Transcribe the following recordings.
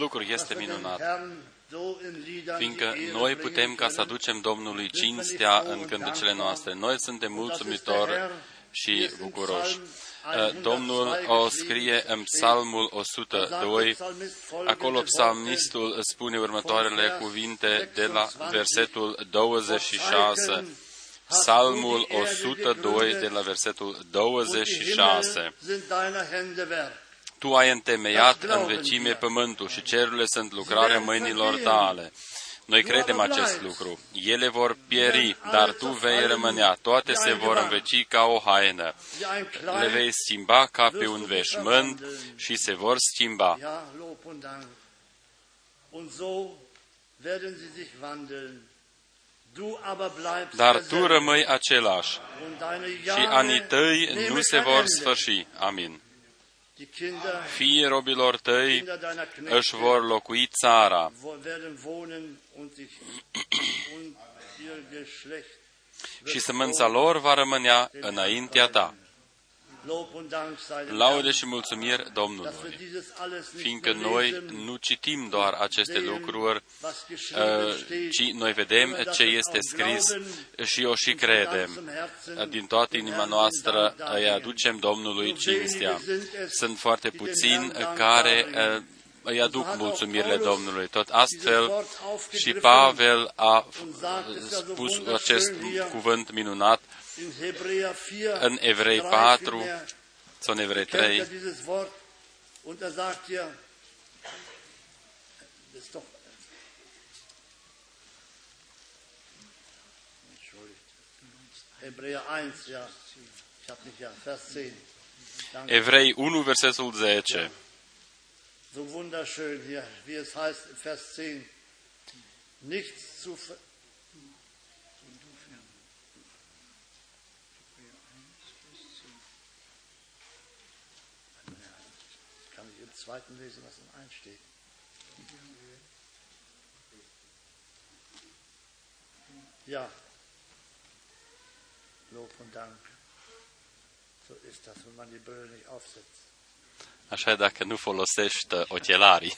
lucru este dass wir den minunat, Herrn so in Liedern fiindcă die Ehre noi bringen putem ca să können. aducem Domnului cinstea în cântecele noastre. Noi suntem mulțumitori și bucuroși. Uh, Domnul o scrie în Psalmul 102, acolo psalmistul spune următoarele cuvinte de la versetul 26. Psalmul 102 de la versetul 26. Tu ai întemeiat în vecime pământul și cerurile sunt lucrarea mâinilor tale. Noi credem acest lucru. Ele vor pieri, dar tu vei rămânea. Toate se vor înveci ca o haină. Le vei schimba ca pe un veșmânt și se vor schimba. Ja, Lob und Dank. Und so werden sie sich wandeln. Du aber bleibst Dar tu derselbe. rămâi același und deine și Jahre anii tăi nehmen nu se kein vor Ende. sfârși. Amin. Die Kinder, Fiii robilor tăi Kinder deiner Knechte își vor locui țara wo- werden wohnen und sich und ihr Geschlecht și sămânța lor va rămânea înaintea ta. Laude și mulțumiri Domnului, fiindcă noi nu citim doar aceste lucruri, uh, ci noi vedem ce este scris și o și credem. Din toată inima noastră îi aducem Domnului cinstea. Sunt foarte puțini care uh, îi aduc mulțumirile Domnului. Tot astfel și Pavel a spus acest cuvânt minunat în Evrei 4 sau în Evrei 3. Evrei 1, versetul 10 so wunderschön hier, wie es heißt in Vers 10, nichts zu zweiten lesen, was im einen steht? Ja, Lob und Dank. So ist das, wenn man die Brille nicht aufsetzt. Așa dacă nu folosești uh, ochelarii.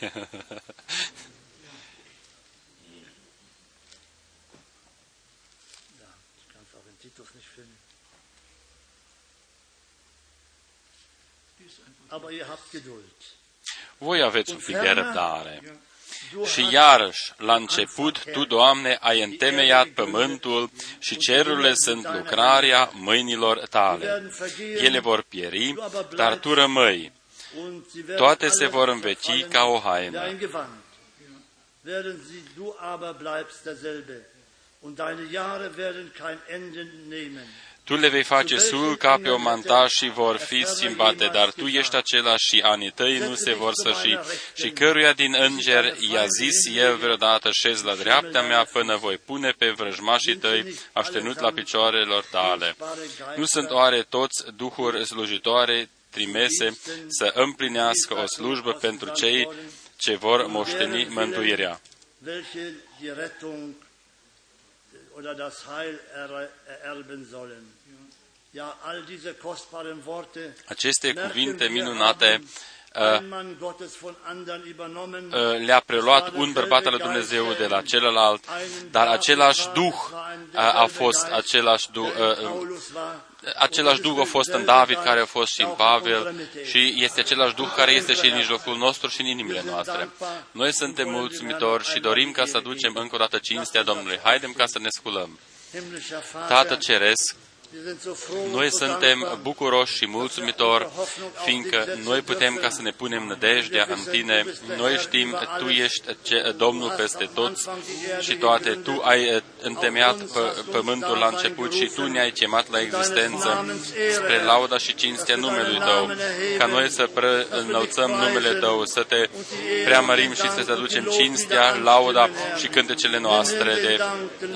Voi aveți un pic de răbdare. Și iarăși, la început, Tu, Doamne, ai întemeiat pământul și cerurile sunt lucrarea mâinilor Tale. Ele vor pieri, dar Tu rămâi toate se vor înveci ca o haină. Tu le vei face sul ca pe o manta și vor fi schimbate, dar Tu ești același și anii tăi nu se vor săși. Și căruia din înger i-a zis el vreodată, șez la dreapta mea până voi pune pe vrăjmașii tăi aștenut la picioarelor tale. Nu sunt oare toți duhuri slujitoare trimese să împlinească o slujbă pentru cei ce vor moșteni mântuirea. Aceste cuvinte minunate le-a preluat un bărbat al Dumnezeu de la celălalt, dar același Duh a fost același Duh, același Duh a fost în David, care a fost și în Pavel și este același Duh care este și în mijlocul nostru și în inimile noastre. Noi suntem mulțumitori și dorim ca să aducem încă o dată cinstea Domnului. Haidem ca să ne sculăm. Tată Ceresc, noi suntem bucuroși și mulțumitori, fiindcă noi putem ca să ne punem nădejdea în Tine. Noi știm, Tu ești Domnul peste toți și toate. Tu ai eh, întemeiat pământul la început și Tu ne-ai chemat la existență spre lauda și cinstea numelui Tău, ca noi să înălțăm numele Tău, să Te preamărim și să-Ți aducem cinstea, lauda și cântecele noastre de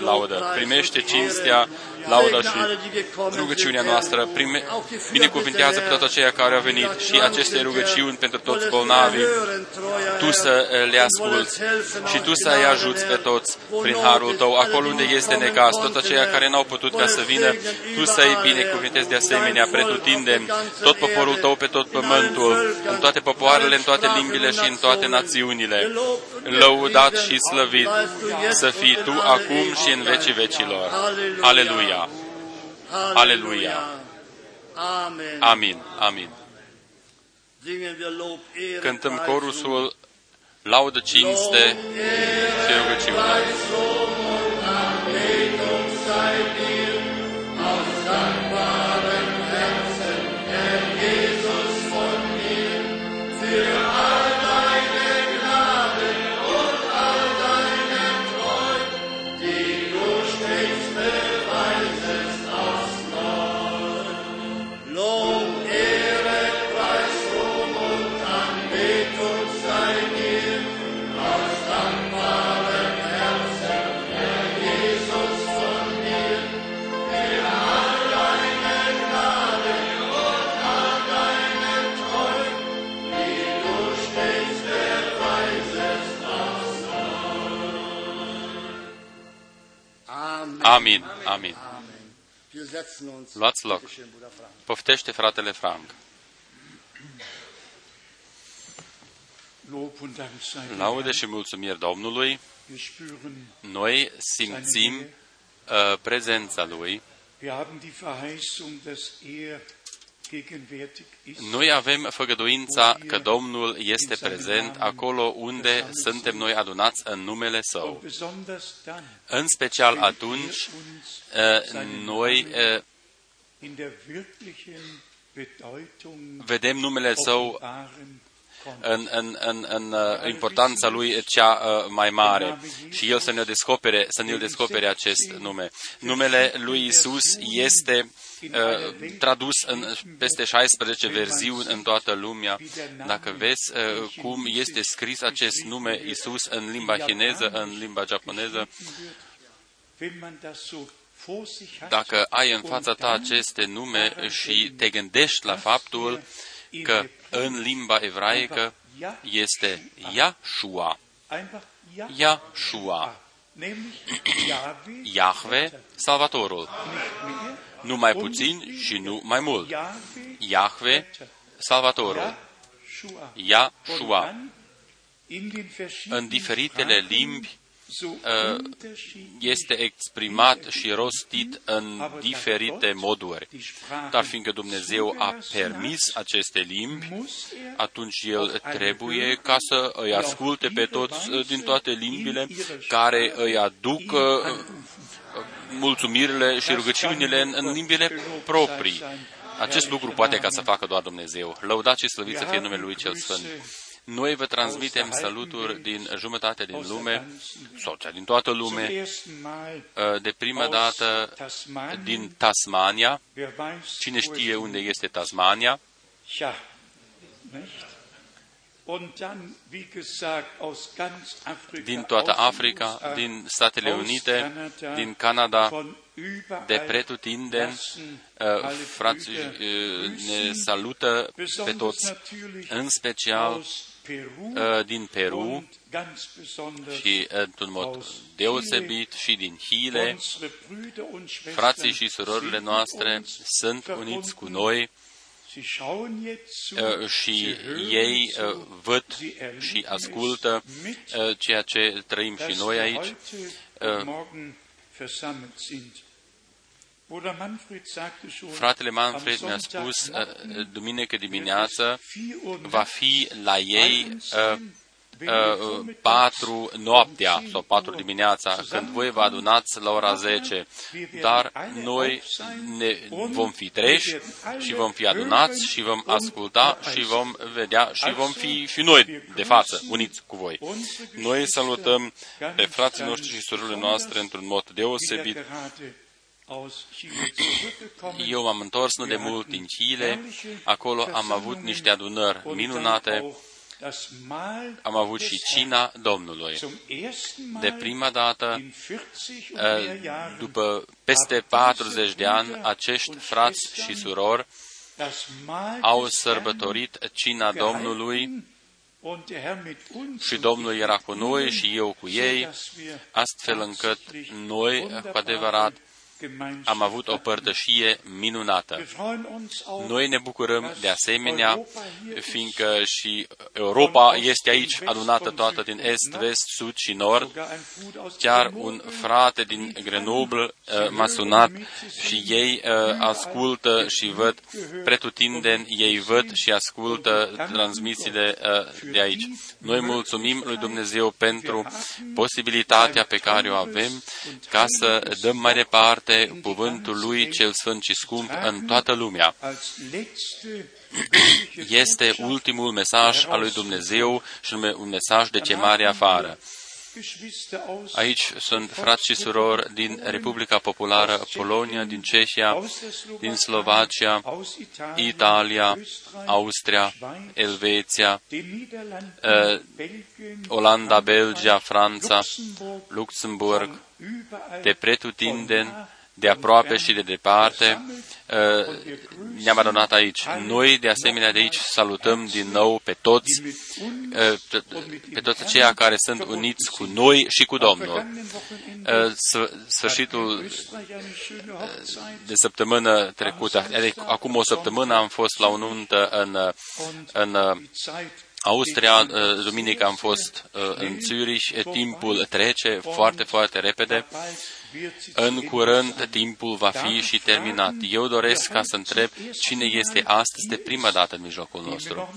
laudă. Primește cinstea, lauda și rugăciunea noastră. Prime, binecuvintează pe toți aceia care au venit și aceste rugăciuni pentru toți bolnavii. Tu să eh, le asculți și Tu să-i ajuți pe toți prin harul Tău, acolo unde este necaz, toți aceia care n-au putut ca să vină, Tu să-i binecuvintezi de asemenea pretutindem tot poporul Tău pe tot pământul, în toate popoarele, în toate limbile și în toate națiunile. Lăudat și slăvit să fii Tu acum și în vecii vecilor. Aleluia! Aleluia! Amin. Amin. Cântăm corusul laudă, cinste și rugăciune. Amin. Amin. Luați loc. Poftește fratele Frank. Laude și mulțumiri Domnului. Noi simțim uh, prezența Lui. Noi avem făgăduința că Domnul este prezent acolo unde suntem noi adunați în numele Său. În special atunci, uh, noi uh, vedem numele Său în, în, în, în uh, importanța lui cea uh, mai mare și El să ne descopere, să ne descopere acest nume. Numele lui Isus este uh, tradus în peste 16 verziuni în toată lumea. Dacă vezi uh, cum este scris acest nume Isus în limba chineză, în limba japoneză, dacă ai în fața ta aceste nume și te gândești la faptul că în limba evraică este Yahshua. Yahshua. Yahweh, Salvatorul. Nu mai puțin și nu mai mult. Yahweh, Salvatorul. Yahshua. În diferitele limbi Uh, este exprimat și rostit în diferite moduri. Dar fiindcă Dumnezeu a permis aceste limbi, atunci El trebuie ca să îi asculte pe toți uh, din toate limbile care îi aduc uh, mulțumirile și rugăciunile în, în limbile proprii. Acest lucru poate ca să facă doar Dumnezeu. Lăudați și slăviți să fie numele Lui Cel Sfânt. Noi vă transmitem saluturi din jumătate din lume, sau din toată lume, uh, de prima dată din Tasmania. Cine știe unde este Tasmania? Din toată Africa, din Statele Unite, din Canada, de pretutindeni, uh, frații uh, ne salută pe toți, în special Uh, din Peru și într-un mod deosebit și din Chile. Frații și surorile noastre sunt uniți cu noi uh, și ei uh, văd și ascultă ceea ce trăim și noi aici. Fratele Manfred mi-a spus uh, duminică dimineață va fi la ei uh, uh, patru noaptea sau patru dimineața, când voi vă adunați la ora 10. Dar noi ne vom fi treși și vom fi adunați și vom asculta și vom vedea și vom fi și noi de față, uniți cu voi. Noi salutăm pe frații noștri și surorile noastre într-un mod deosebit eu m-am întors nu de mult din Chile, acolo am avut niște adunări minunate, am avut și cina Domnului. De prima dată, eh, după peste 40 de ani, acești frați și surori au sărbătorit cina Domnului și Domnul era cu noi și eu cu ei, astfel încât noi, cu adevărat, am avut o părtășie minunată. Noi ne bucurăm de asemenea, fiindcă și Europa este aici adunată toată din est, vest, sud și nord. Chiar un frate din Grenoble uh, m-a sunat și ei uh, ascultă și văd pretutindeni, ei văd și ascultă transmisiile uh, de aici. Noi mulțumim lui Dumnezeu pentru posibilitatea pe care o avem ca să dăm mai departe departe cuvântul lui cel sfânt și scump în toată lumea. Este ultimul mesaj al lui Dumnezeu și un mesaj de chemare afară. Aici sunt frați și surori din Republica Populară Polonia, din Cehia, din Slovacia, Italia, Austria, Elveția, eh, Olanda, Belgia, Franța, Luxemburg, de pretutindeni, de aproape și de departe, uh, ne-am adunat aici. Noi, de asemenea, de aici salutăm din nou pe toți, uh, pe toți aceia care sunt uniți cu noi și cu Domnul. Uh, sfârșitul de săptămână trecută, adică acum o săptămână am fost la o nuntă în, în Austria, duminică am fost în Zürich, timpul trece foarte, foarte repede în curând, timpul va fi și terminat. Eu doresc ca să întreb cine este astăzi de prima dată în mijlocul nostru.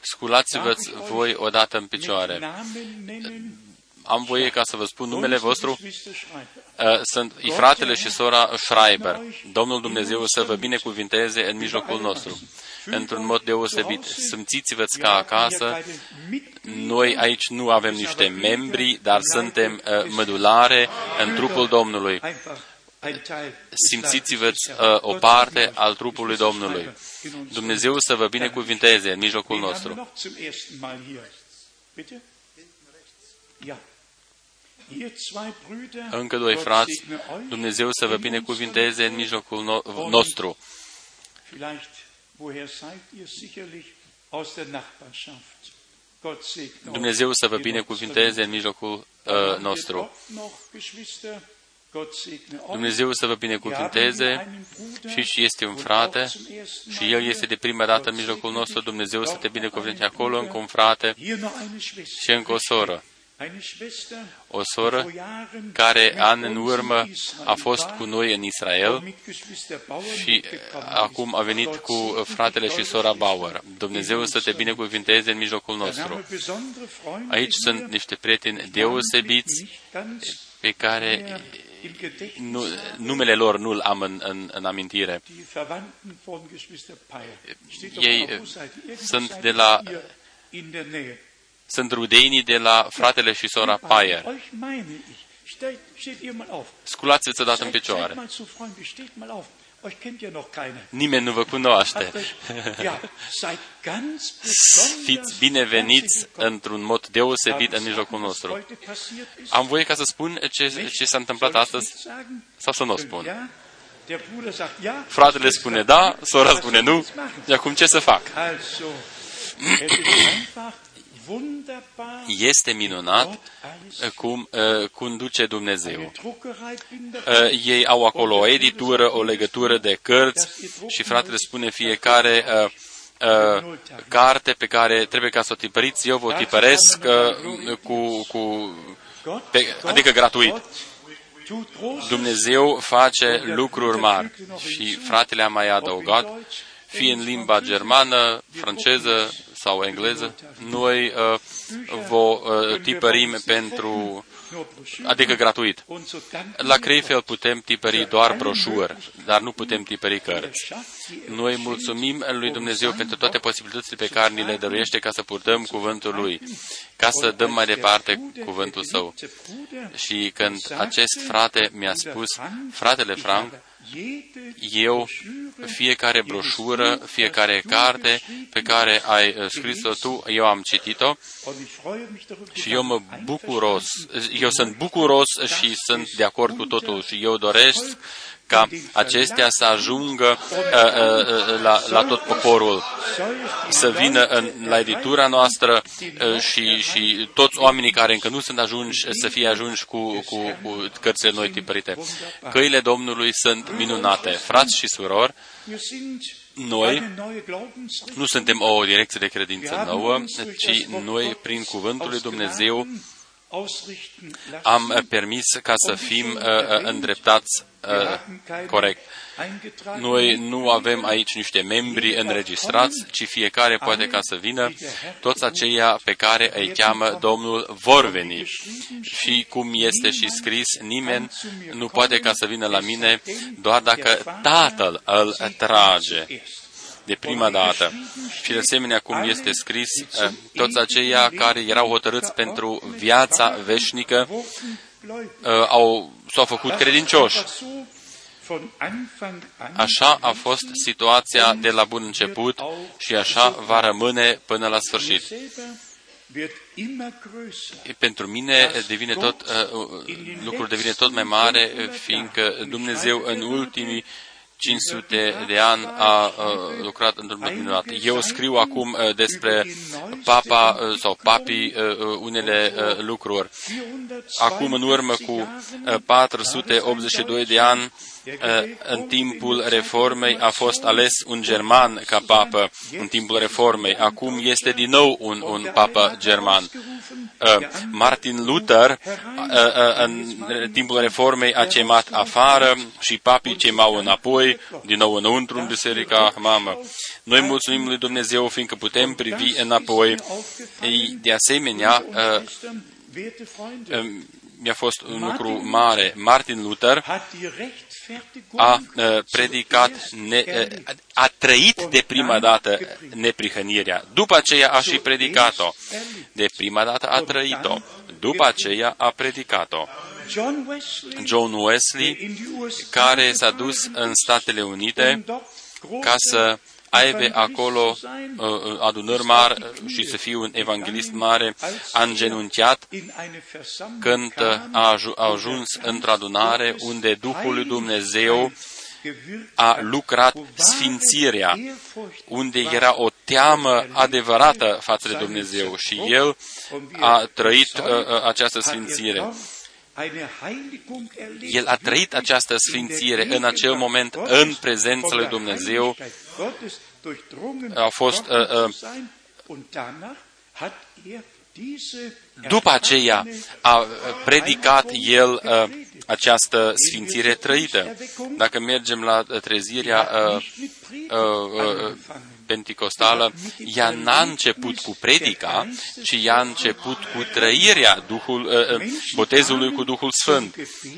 Sculați-vă voi odată în picioare am voie ca să vă spun numele vostru. Uh, sunt fratele și sora Schreiber. Domnul Dumnezeu să vă binecuvinteze în mijlocul nostru, într-un mod deosebit. Simțiți-vă ca acasă. Noi aici nu avem niște membri, dar suntem uh, mădulare în trupul Domnului. Simțiți-vă uh, o parte al trupului Domnului. Dumnezeu să vă binecuvinteze în mijlocul nostru. Încă doi frați, Dumnezeu să vă binecuvinteze în mijlocul nostru. Dumnezeu să vă binecuvinteze în mijlocul uh, nostru. Dumnezeu să vă binecuvinteze și este un frate și el este de prima dată în mijlocul nostru. Dumnezeu să te binecuvinteze acolo încă un frate și încă o soră o soră care an în urmă a fost cu noi în Israel și acum a venit cu fratele și sora Bauer. Dumnezeu să te binecuvinteze în mijlocul nostru. Aici sunt niște prieteni deosebiți pe care nu, numele lor nu-l am în, în, în amintire. Ei sunt de la sunt rudenii de la fratele și sora Payer. Sculați-vă dat în picioare. Nimeni nu vă cunoaște. Fiți bineveniți într-un mod deosebit în mijlocul nostru. Am voie ca să spun ce, ce s-a întâmplat astăzi sau să nu o spun. Fratele spune da, sora spune nu, și acum ce să fac? Este minunat cum uh, conduce Dumnezeu. Uh, ei au acolo o editură, o legătură de cărți și fratele spune fiecare uh, uh, carte pe care trebuie ca să o tipăriți, eu vă tipăresc uh, cu, cu pe, adică gratuit. Dumnezeu face lucruri mari și fratele a mai adăugat, fie în limba germană, franceză, sau engleză, noi uh, vă uh, tipărim pentru, adică gratuit. La Crefeld putem tipări doar broșuri, dar nu putem tipări cărți. Noi mulțumim lui Dumnezeu pentru toate posibilitățile pe care ni le dăruiește ca să purtăm cuvântul Lui, ca să dăm mai departe cuvântul Său. Și când acest frate mi-a spus, fratele Frank, eu fiecare broșură, fiecare carte pe care ai uh, scris-o tu, eu am citit-o și eu mă bucuros, eu sunt bucuros și sunt de acord cu totul și eu doresc ca acestea să ajungă uh, uh, uh, la, la tot poporul, să vină în, la editura noastră uh, și, și toți oamenii care încă nu sunt ajunși să fie ajunși cu, cu, cu cărțile noi tipărite. Căile Domnului sunt minunate. Frați și surori, noi nu suntem o direcție de credință nouă, ci noi, prin Cuvântul lui Dumnezeu, am permis ca să fim uh, uh, îndreptați uh, corect. Noi nu avem aici niște membri înregistrați, ci fiecare poate ca să vină. Toți aceia pe care îi cheamă Domnul vor veni. Și cum este și scris, nimeni nu poate ca să vină la mine doar dacă Tatăl îl trage de prima dată. Și de asemenea, cum este scris, eh, toți aceia care erau hotărâți pentru viața veșnică eh, au, s-au făcut credincioși. Așa a fost situația de la bun început și așa va rămâne până la sfârșit. pentru mine devine tot, lucrul devine tot mai mare, fiindcă Dumnezeu în ultimii 500 de ani a lucrat într-un mod minunat. Eu scriu acum despre papa sau papii unele lucruri. Acum, în urmă cu 482 de ani, în timpul reformei a fost ales un german ca papă în timpul reformei. Acum este din nou un, un papă german. Martin Luther în timpul reformei a cemat afară și papii cemau înapoi, din nou înăuntru în biserica mamă. Noi mulțumim lui Dumnezeu fiindcă putem privi înapoi. Ei, de asemenea, mi-a fost un lucru mare. Martin Luther a predicat, ne, a trăit de prima dată neprihănirea. După aceea a și predicat-o. De prima dată a trăit-o. După aceea a predicat-o. John Wesley, care s-a dus în Statele Unite ca să aibă acolo uh, adunări mari și să fie un evanghelist mare, a îngenunchiat când a ajuns într-o adunare unde Duhul lui Dumnezeu a lucrat sfințirea, unde era o teamă adevărată față de Dumnezeu și el a trăit uh, uh această sfințire. El a trăit această sfințire în acel moment în prezența lui Dumnezeu. A fost uh, uh, după aceea a predicat el uh, această sfințire trăită. Dacă mergem la trezirea uh, uh, uh, penticostală, ea n-a început cu predica, ci ea a început cu trăirea Duhul, uh, botezului cu Duhul Sfânt.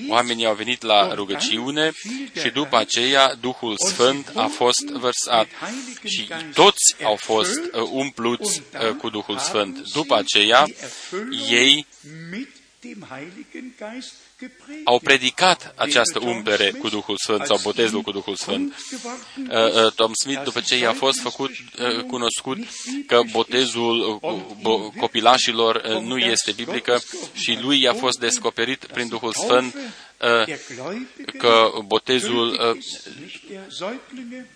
Oamenii au venit la rugăciune și după aceea Duhul Sfânt a fost vărsat și toți au fost uh, umpluți uh, cu Duhul Sfânt. După aceea, ei au predicat această umplere cu Duhul Sfânt sau botezul cu Duhul Sfânt. Uh, uh, Tom Smith, după ce i-a fost făcut uh, cunoscut că botezul copilașilor nu este biblică și lui i-a fost descoperit prin Duhul Sfânt că botezul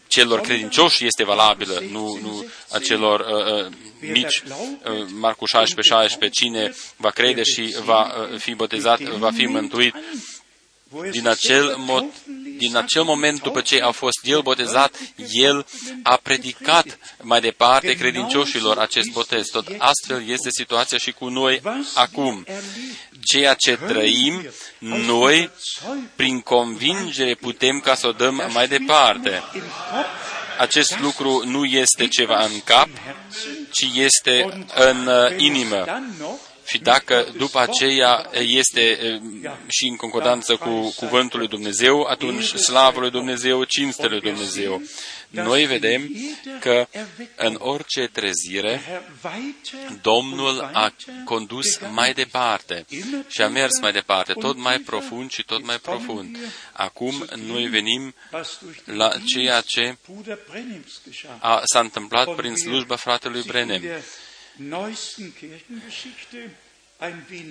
celor credincioși este valabilă, nu, nu a celor uh, mici. Uh, Marcu 16, 16, cine va crede și va uh, fi botezat, va fi mântuit. Din acel, mod, din acel moment, după ce a fost el botezat, el a predicat mai departe credincioșilor acest botez. Tot astfel este situația și cu noi acum. Ceea ce trăim, noi, prin convingere, putem ca să o dăm mai departe. Acest lucru nu este ceva în cap, ci este în inimă și dacă după aceea este și în concordanță cu cuvântul lui Dumnezeu, atunci slavă lui Dumnezeu, cinste lui Dumnezeu. Noi vedem că în orice trezire Domnul a condus mai departe și a mers mai departe, tot mai profund și tot mai profund. Acum noi venim la ceea ce a, s-a întâmplat prin slujba fratelui Brenem.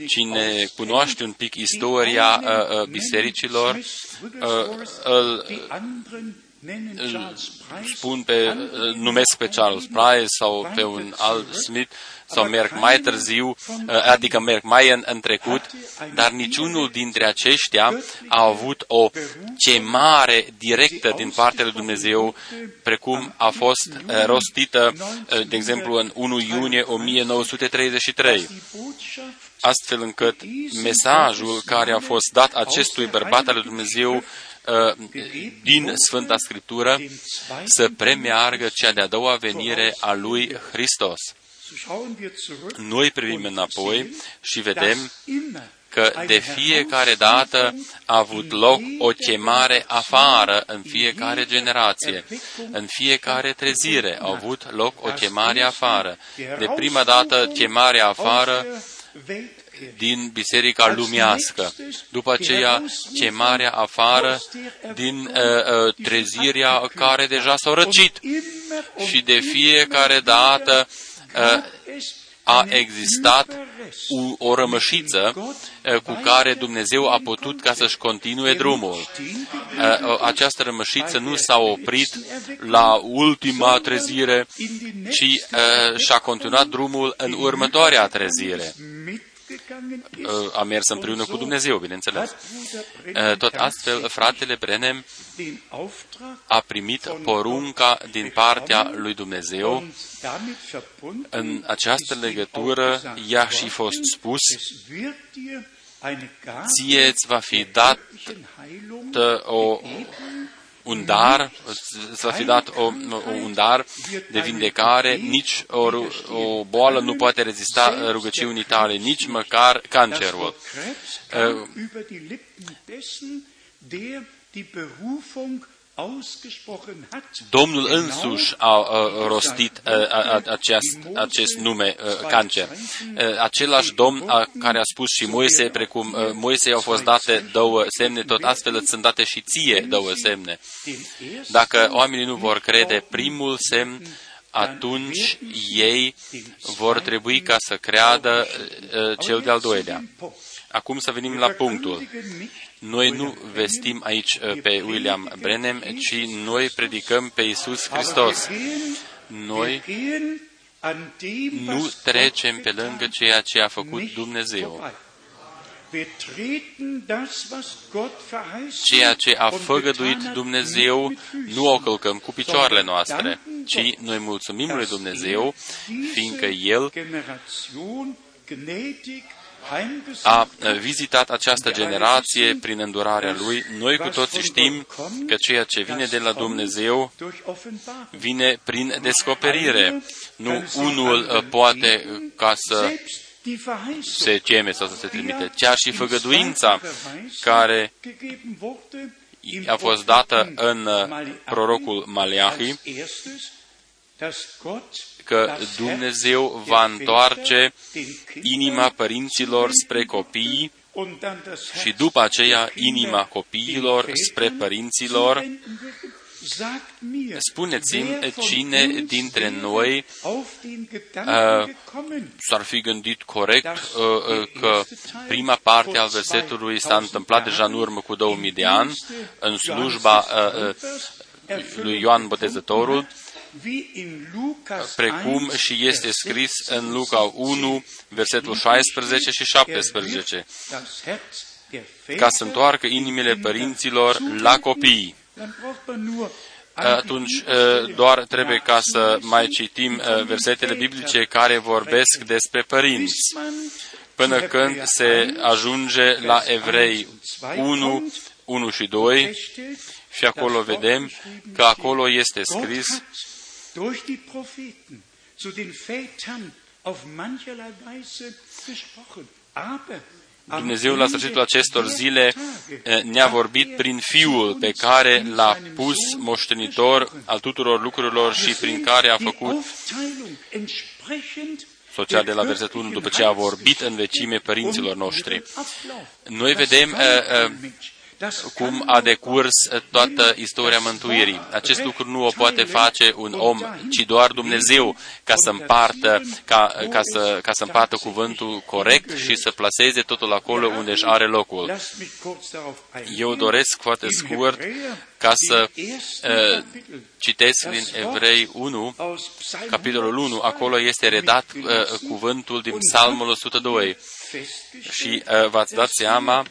Cine cunoaște un pic istoria uh, uh, bisericilor, uh, îl, îl spun pe, numesc pe Charles Price sau pe un alt Smith, sau merg mai târziu, adică merg mai în, în trecut, dar niciunul dintre aceștia a avut o chemare directă din partea lui Dumnezeu, precum a fost rostită, de exemplu, în 1 iunie 1933 astfel încât mesajul care a fost dat acestui bărbat al lui Dumnezeu din Sfânta Scriptură să premeargă cea de-a doua venire a lui Hristos. Noi privim înapoi și vedem că de fiecare dată a avut loc o chemare afară în fiecare generație. În fiecare trezire a avut loc o chemare afară. De prima dată chemarea afară din biserica lumească. După aceea, chemarea afară din uh, uh, trezirea care deja s-a răcit. Și de fiecare dată uh, a existat o rămășiță cu care Dumnezeu a putut ca să-și continue drumul. Această rămășiță nu s-a oprit la ultima trezire, ci și-a continuat drumul în următoarea trezire a mers împreună cu Dumnezeu, bineînțeles. Tot astfel, fratele Brenem a primit porunca din partea lui Dumnezeu. În această legătură și-a și fost spus, ție îți va fi dat o un dar, să va fi dat o, un dar de vindecare, nici o, o boală nu poate rezista rugăciunii tale, nici măcar cancerul. Domnul însuși a, a rostit a, a, acest, acest nume a, cancer. A, același Domn a, care a spus și Moise, precum a, Moise au fost date două semne, tot astfel îți sunt date și ție două semne. Dacă oamenii nu vor crede primul semn, atunci ei vor trebui ca să creadă cel de-al doilea. Acum să venim la punctul. Noi nu vestim aici uh, pe William Brenem, ci noi predicăm pe Isus Hristos. Noi nu trecem pe lângă ceea ce a făcut Dumnezeu. Ceea ce a făgăduit Dumnezeu nu o călcăm cu picioarele noastre, ci noi mulțumim lui Dumnezeu, fiindcă El a vizitat această generație prin îndurarea Lui. Noi cu toții știm că ceea ce vine de la Dumnezeu vine prin descoperire. Nu unul uh, poate uh, ca să se ceme sau să se trimite. Chiar și făgăduința care a fost dată în uh, prorocul Maleahi, că Dumnezeu va întoarce inima părinților spre copii și după aceea inima copiilor spre părinților. Spuneți-mi cine dintre noi uh, s-ar fi gândit corect uh, uh, că prima parte al versetului s-a întâmplat deja în urmă cu 2000 de ani în slujba uh, uh, lui Ioan Botezătorul precum și este scris în Luca 1, versetul 16 și 17, ca să întoarcă inimile părinților la copii. Atunci doar trebuie ca să mai citim versetele biblice care vorbesc despre părinți, până când se ajunge la Evrei 1, 1 și 2, și acolo vedem că acolo este scris durch die Propheten zu den Vätern auf mancherlei Weise gesprochen. Aber Dumnezeu la sfârșitul acestor zile eh, ne-a vorbit prin Fiul pe care l-a pus moștenitor al tuturor lucrurilor și prin care a făcut social de la versetul 1, după ce a vorbit în vecime părinților noștri. Noi vedem uh, uh, cum a decurs toată istoria mântuirii. Acest lucru nu o poate face un om, ci doar Dumnezeu ca să împartă, ca, ca să, ca să împartă cuvântul corect și să placeze totul acolo unde își are locul. Eu doresc foarte scurt ca să uh, citesc din Evrei 1, capitolul 1, acolo este redat uh, cuvântul din Psalmul 102 și uh, v-ați dat seama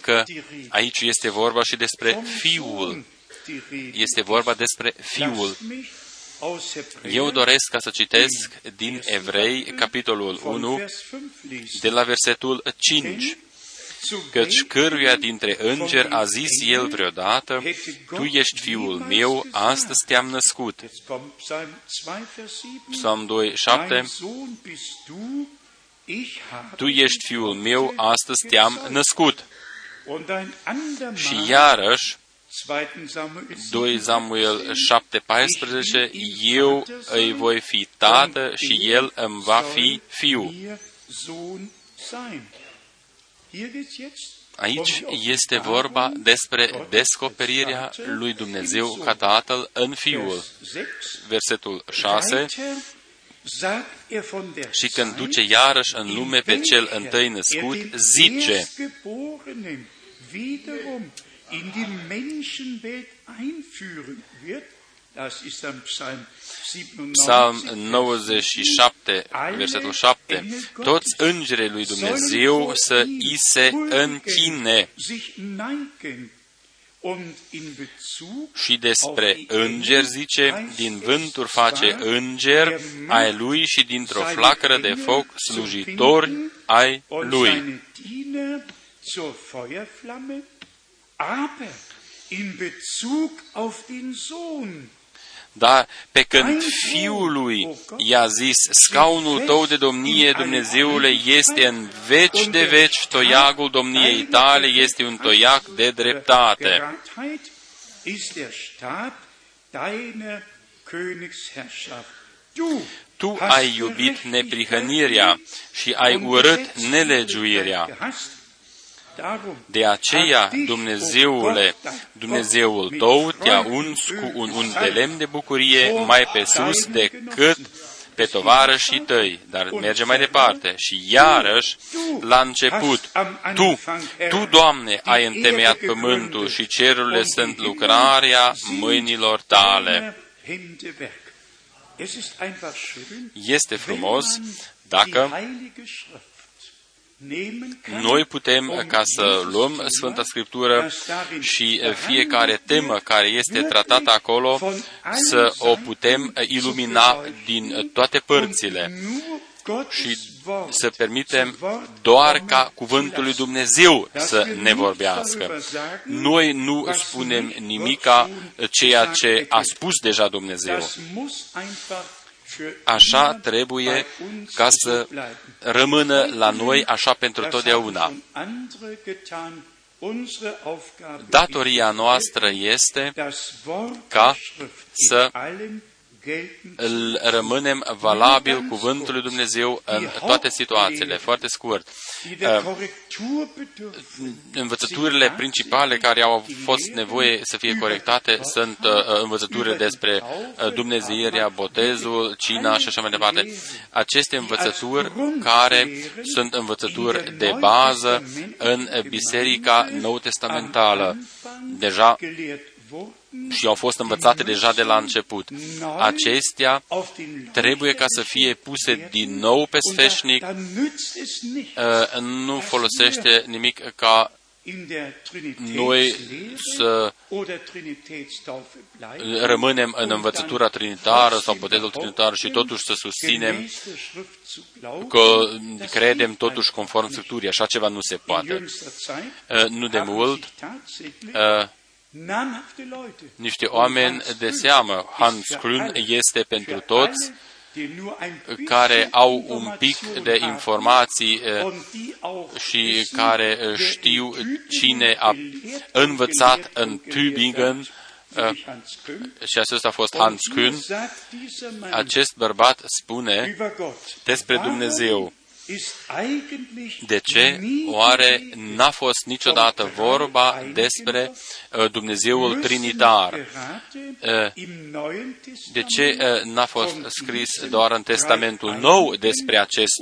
că aici este vorba și despre Fiul. Este vorba despre Fiul. Eu doresc ca să citesc din Evrei, capitolul 1, de la versetul 5 căci căruia dintre îngeri a zis el vreodată, Tu ești fiul meu, astăzi te-am născut. Psalm 2, 7, tu ești fiul meu, astăzi te-am născut. Și iarăși, 2 Samuel 7:14, eu îi voi fi tată și el îmi va fi fiu. Aici este vorba despre descoperirea lui Dumnezeu ca Tatăl în Fiul. Versetul 6 Și când duce iarăși în lume pe cel întâi născut, zice, in die Menschenwelt einführen wird. Das ist am Psalm Psalm 97, versetul 7. Toți îngerii lui Dumnezeu să i se închine. Și despre înger zice, din vânturi face înger ai lui și dintr-o flacără de foc slujitori ai lui. Aber in Bezug auf den Sohn dar pe când Fiului i-a zis, scaunul tău de domnie, Dumnezeule, este în veci de veci, toiagul domniei tale este un toiac de dreptate. Tu ai iubit neprihănirea și ai urât nelegiuirea. De aceea, Dumnezeule, Dumnezeul tău te-a uns cu un un de lemn de bucurie mai pe sus decât pe tovarășii tăi, dar merge mai departe. Și iarăși, la început, Tu, Tu, Doamne, ai întemeiat pământul și cerurile sunt lucrarea mâinilor Tale. Este frumos dacă noi putem ca să luăm Sfânta Scriptură și fiecare temă care este tratată acolo să o putem ilumina din toate părțile și să permitem doar ca cuvântul lui Dumnezeu să ne vorbească. Noi nu spunem nimica ceea ce a spus deja Dumnezeu. Așa trebuie ca să rămână la noi așa pentru totdeauna. Datoria noastră este ca să îl rămânem valabil cuvântul lui Dumnezeu în toate situațiile. Foarte scurt. Uh, învățăturile principale care au fost nevoie să fie corectate sunt uh, învățăturile despre uh, Dumnezeirea, botezul, cina și așa mai departe. Aceste învățături care sunt învățături de bază în Biserica Nou Testamentală. Deja și au fost învățate deja de la început. Acestea trebuie ca să fie puse din nou pe sfeșnic. Uh, nu folosește nimic ca noi să rămânem în învățătura trinitară sau botezul trinitar și totuși să susținem că credem totuși conform Scripturii. Așa ceva nu se poate. Uh, nu de mult, uh, niște oameni de seamă. Hans Klun este pentru toți care au un pic de informații eh, și care eh, știu cine a învățat în Tübingen eh, și acesta a fost Hans Kuhn. Acest bărbat spune despre Dumnezeu de ce oare n-a fost niciodată vorba despre uh, Dumnezeul Trinitar? Uh, de ce uh, n-a fost scris doar în Testamentul Nou despre acest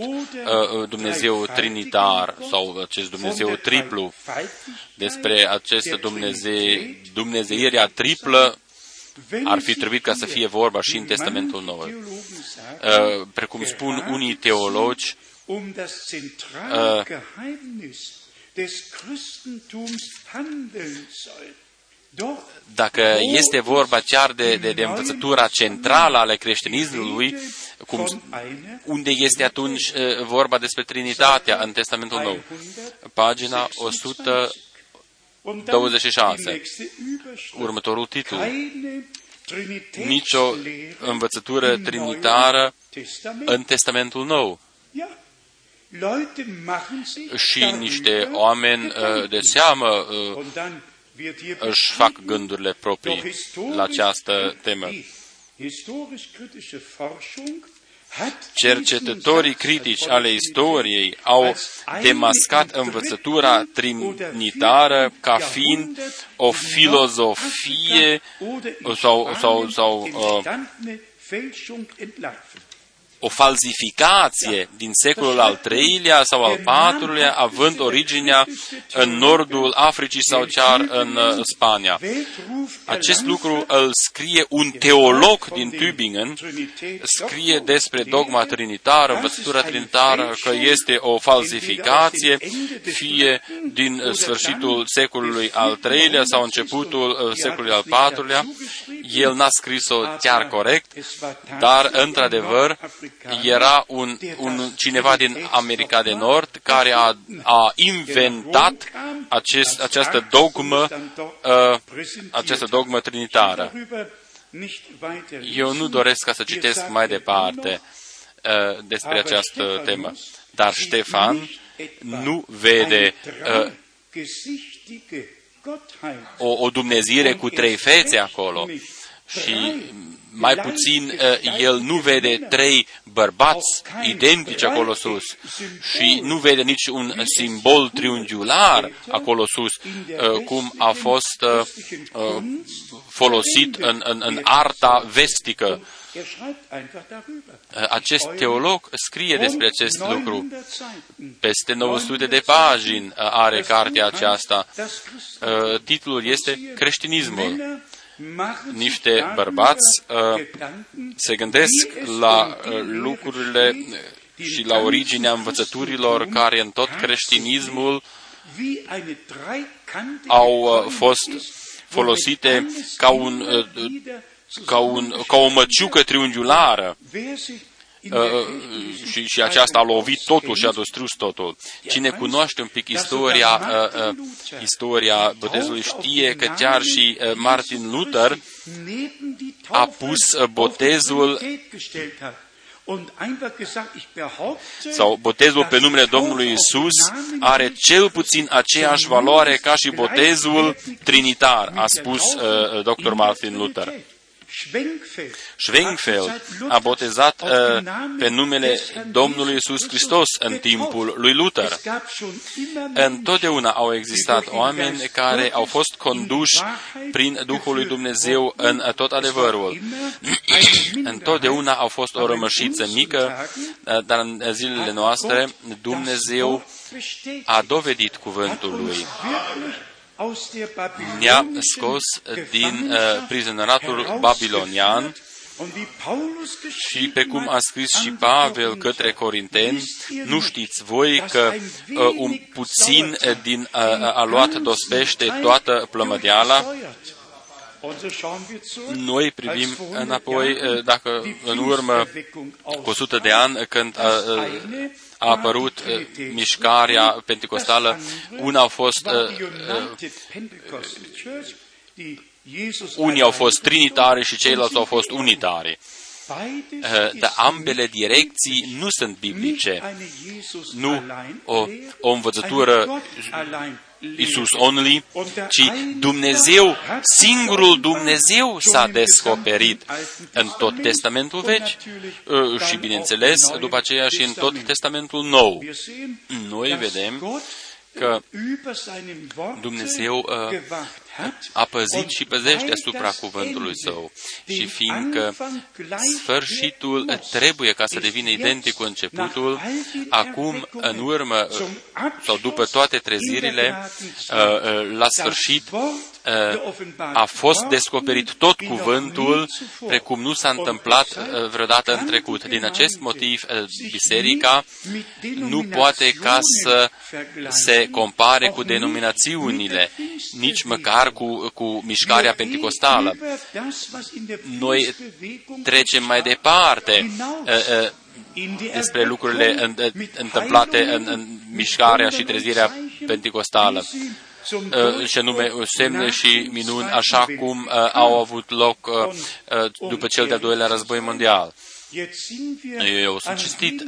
Dumnezeu Trinitar sau acest Dumnezeu triplu? Despre acest Dumnezeu, Dumnezeirea triplă ar fi trebuit ca să fie vorba și în Testamentul Nou. Precum spun unii teologi, um das Zentralgeheimnis uh, des Christentums handeln soll. Dacă este vorba chiar de, de, de învățătura centrală ale creștinismului, cum, unde este atunci uh, vorba despre Trinitatea în Testamentul Nou? Pagina 126. Următorul titlu. Nicio învățătură trinitară în Testamentul Nou și niște oameni uh, de seamă uh, își fac gândurile proprii la această temă. Cercetătorii critici ale istoriei au demascat învățătura trinitară ca fiind o filozofie sau, sau, sau uh, o falsificație din secolul al III-lea sau al IV-lea, având originea în nordul Africii sau chiar în uh, Spania. Acest lucru îl scrie un teolog din Tübingen, scrie despre dogma trinitară, învățătura trinitară, că este o falsificație, fie din sfârșitul secolului al III-lea sau începutul uh, secolului al IV-lea. El n-a scris-o chiar corect, dar, într-adevăr, era un, un, cineva din America de Nord care a, a inventat acest, această dogmă, uh, această dogmă trinitară. Eu nu doresc ca să citesc mai departe uh, despre această temă, dar Ștefan nu vede uh, o, o dumnezire cu trei fețe acolo. și mai puțin uh, el nu vede trei bărbați identici acolo sus și nu vede nici un simbol triunghiular acolo sus, uh, cum a fost uh, folosit în, în, în arta vestică. Acest teolog scrie despre acest lucru. Peste 900 de pagini are cartea aceasta. Titlul este Creștinismul niște bărbați uh, se gândesc la uh, lucrurile și la originea învățăturilor care în tot creștinismul au uh, fost folosite ca, un, ca, un, ca o măciucă triunghiulară Uh, și, și aceasta a lovit totul și a distrus totul. Cine cunoaște un pic istoria, uh, uh, istoria botezului știe că chiar și uh, Martin Luther a pus uh, botezul sau botezul pe numele Domnului Isus are cel puțin aceeași valoare ca și botezul trinitar, a spus uh, dr. Martin Luther. Schwenkfeld a botezat uh, pe numele Domnului Isus Hristos în timpul lui Luther. Întotdeauna au existat oameni care au fost conduși prin Duhul lui Dumnezeu în tot adevărul. Întotdeauna au fost o rămășiță mică, uh, dar în zilele noastre Dumnezeu a dovedit cuvântul lui ne-a scos din uh, prizonăratul babilonian și pe cum a scris și Pavel către Corinteni, nu știți voi că uh, un puțin din uh, a luat dospește toată plămădeala? Noi privim înapoi, uh, dacă în urmă cu 100 de ani, când uh, uh, a apărut uh, mișcarea pentecostală, una au fost uh, uh, unii au fost trinitari și ceilalți au fost unitari. Dar ambele direcții nu sunt biblice. Nu o, o învățătură Isus only, ci Dumnezeu, singurul Dumnezeu s-a descoperit în tot Testamentul Vechi uh, și, bineînțeles, după aceea și în tot Testamentul Nou. Noi vedem că Dumnezeu uh, a păzit și păzește asupra cuvântului său. Și fiindcă sfârșitul trebuie ca să devină identic cu începutul, acum, în urmă sau după toate trezirile, uh, uh, la sfârșit, a fost descoperit tot cuvântul, precum nu s-a întâmplat vreodată în trecut. Din acest motiv, biserica nu poate ca să se compare cu denominațiunile, nici măcar cu, cu mișcarea pentecostală. Noi trecem mai departe despre lucrurile întâmplate în, în mișcarea și trezirea pentecostală. Uh, și anume uh, semne și minuni, așa cum uh, au avut loc după cel de-al doilea război mondial. Eu sunt citit,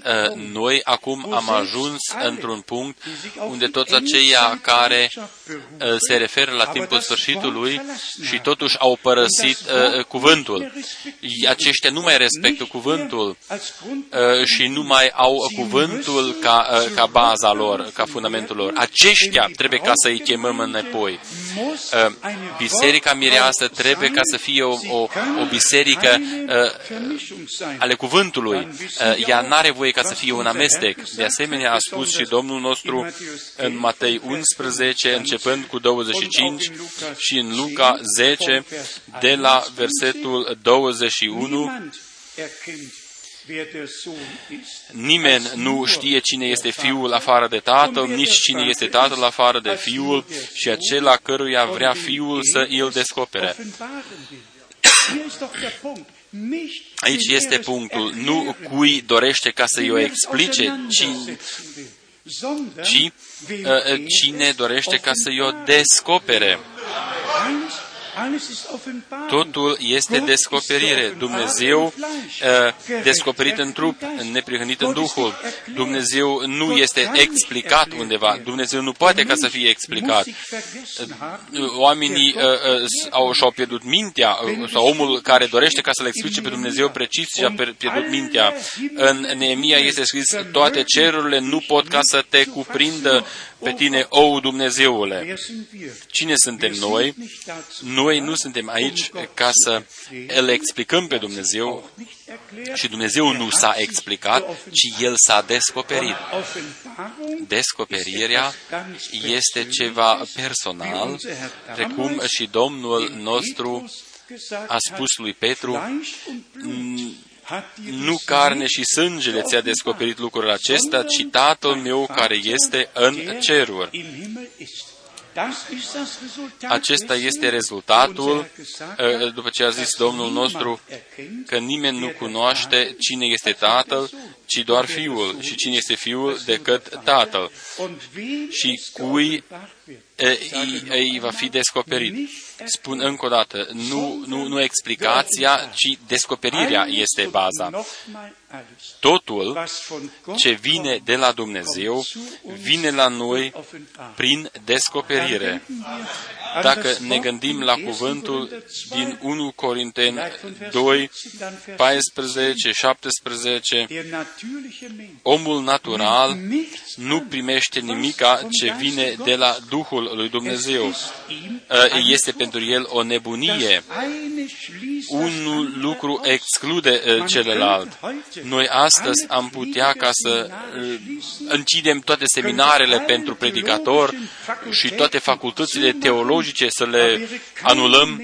noi acum am ajuns într-un punct unde toți aceia care se referă la timpul sfârșitului și totuși au părăsit cuvântul. Aceștia nu mai respectă cuvântul și nu mai au cuvântul ca, ca baza lor, ca fundamentul lor. Aceștia trebuie ca să-i chemăm înapoi. uh, biserica mireasă trebuie ca să fie o, o, o biserică uh, ale cuvântului. Uh, ea n-are voie ca să fie un amestec. De asemenea, a spus și Domnul nostru în Matei 11, începând cu 25 și în Luca 10, de la versetul 21, Nimeni nu știe cine este Fiul afară de Tatăl, nici cine este Tatăl afară de Fiul și acela căruia vrea Fiul să îl descopere. Aici este punctul. Nu cui dorește ca să-i o explice, ci, ci uh, cine dorește ca să-i o descopere. Totul este descoperire. Dumnezeu uh, descoperit în trup, neprihănit în Duhul. Dumnezeu nu este explicat undeva. Dumnezeu nu poate ca să fie explicat. Oamenii uh, uh, au, și-au pierdut mintea, sau omul care dorește ca să le explice pe Dumnezeu precis și-a pierdut mintea. În Neemia este scris, toate cerurile nu pot ca să te cuprindă pe tine, ou Dumnezeule. Cine suntem noi? Noi nu suntem aici ca să îl explicăm pe Dumnezeu și Dumnezeu nu s-a explicat, ci El s-a descoperit. Descoperirea este ceva personal, precum și Domnul nostru a spus lui Petru, nu carne și sângele ți-a descoperit lucrul acesta, ci Tatăl meu care este în ceruri. Acesta este rezultatul, ă, după ce a zis Domnul nostru, că nimeni nu cunoaște cine este Tatăl, ci doar Fiul. Și cine este Fiul decât Tatăl. Și cui ei va fi descoperit. Spun încă o dată, nu, nu, nu explicația, ci descoperirea este baza. Totul ce vine de la Dumnezeu vine la noi prin descoperire. Dacă ne gândim la cuvântul din 1 Corinteni 2, 14, 17, omul natural nu primește nimica ce vine de la Duhul lui Dumnezeu. Este pentru el o nebunie. Un lucru exclude celălalt. Noi astăzi am putea ca să încidem toate seminarele pentru predicator și toate facultățile teologice să le anulăm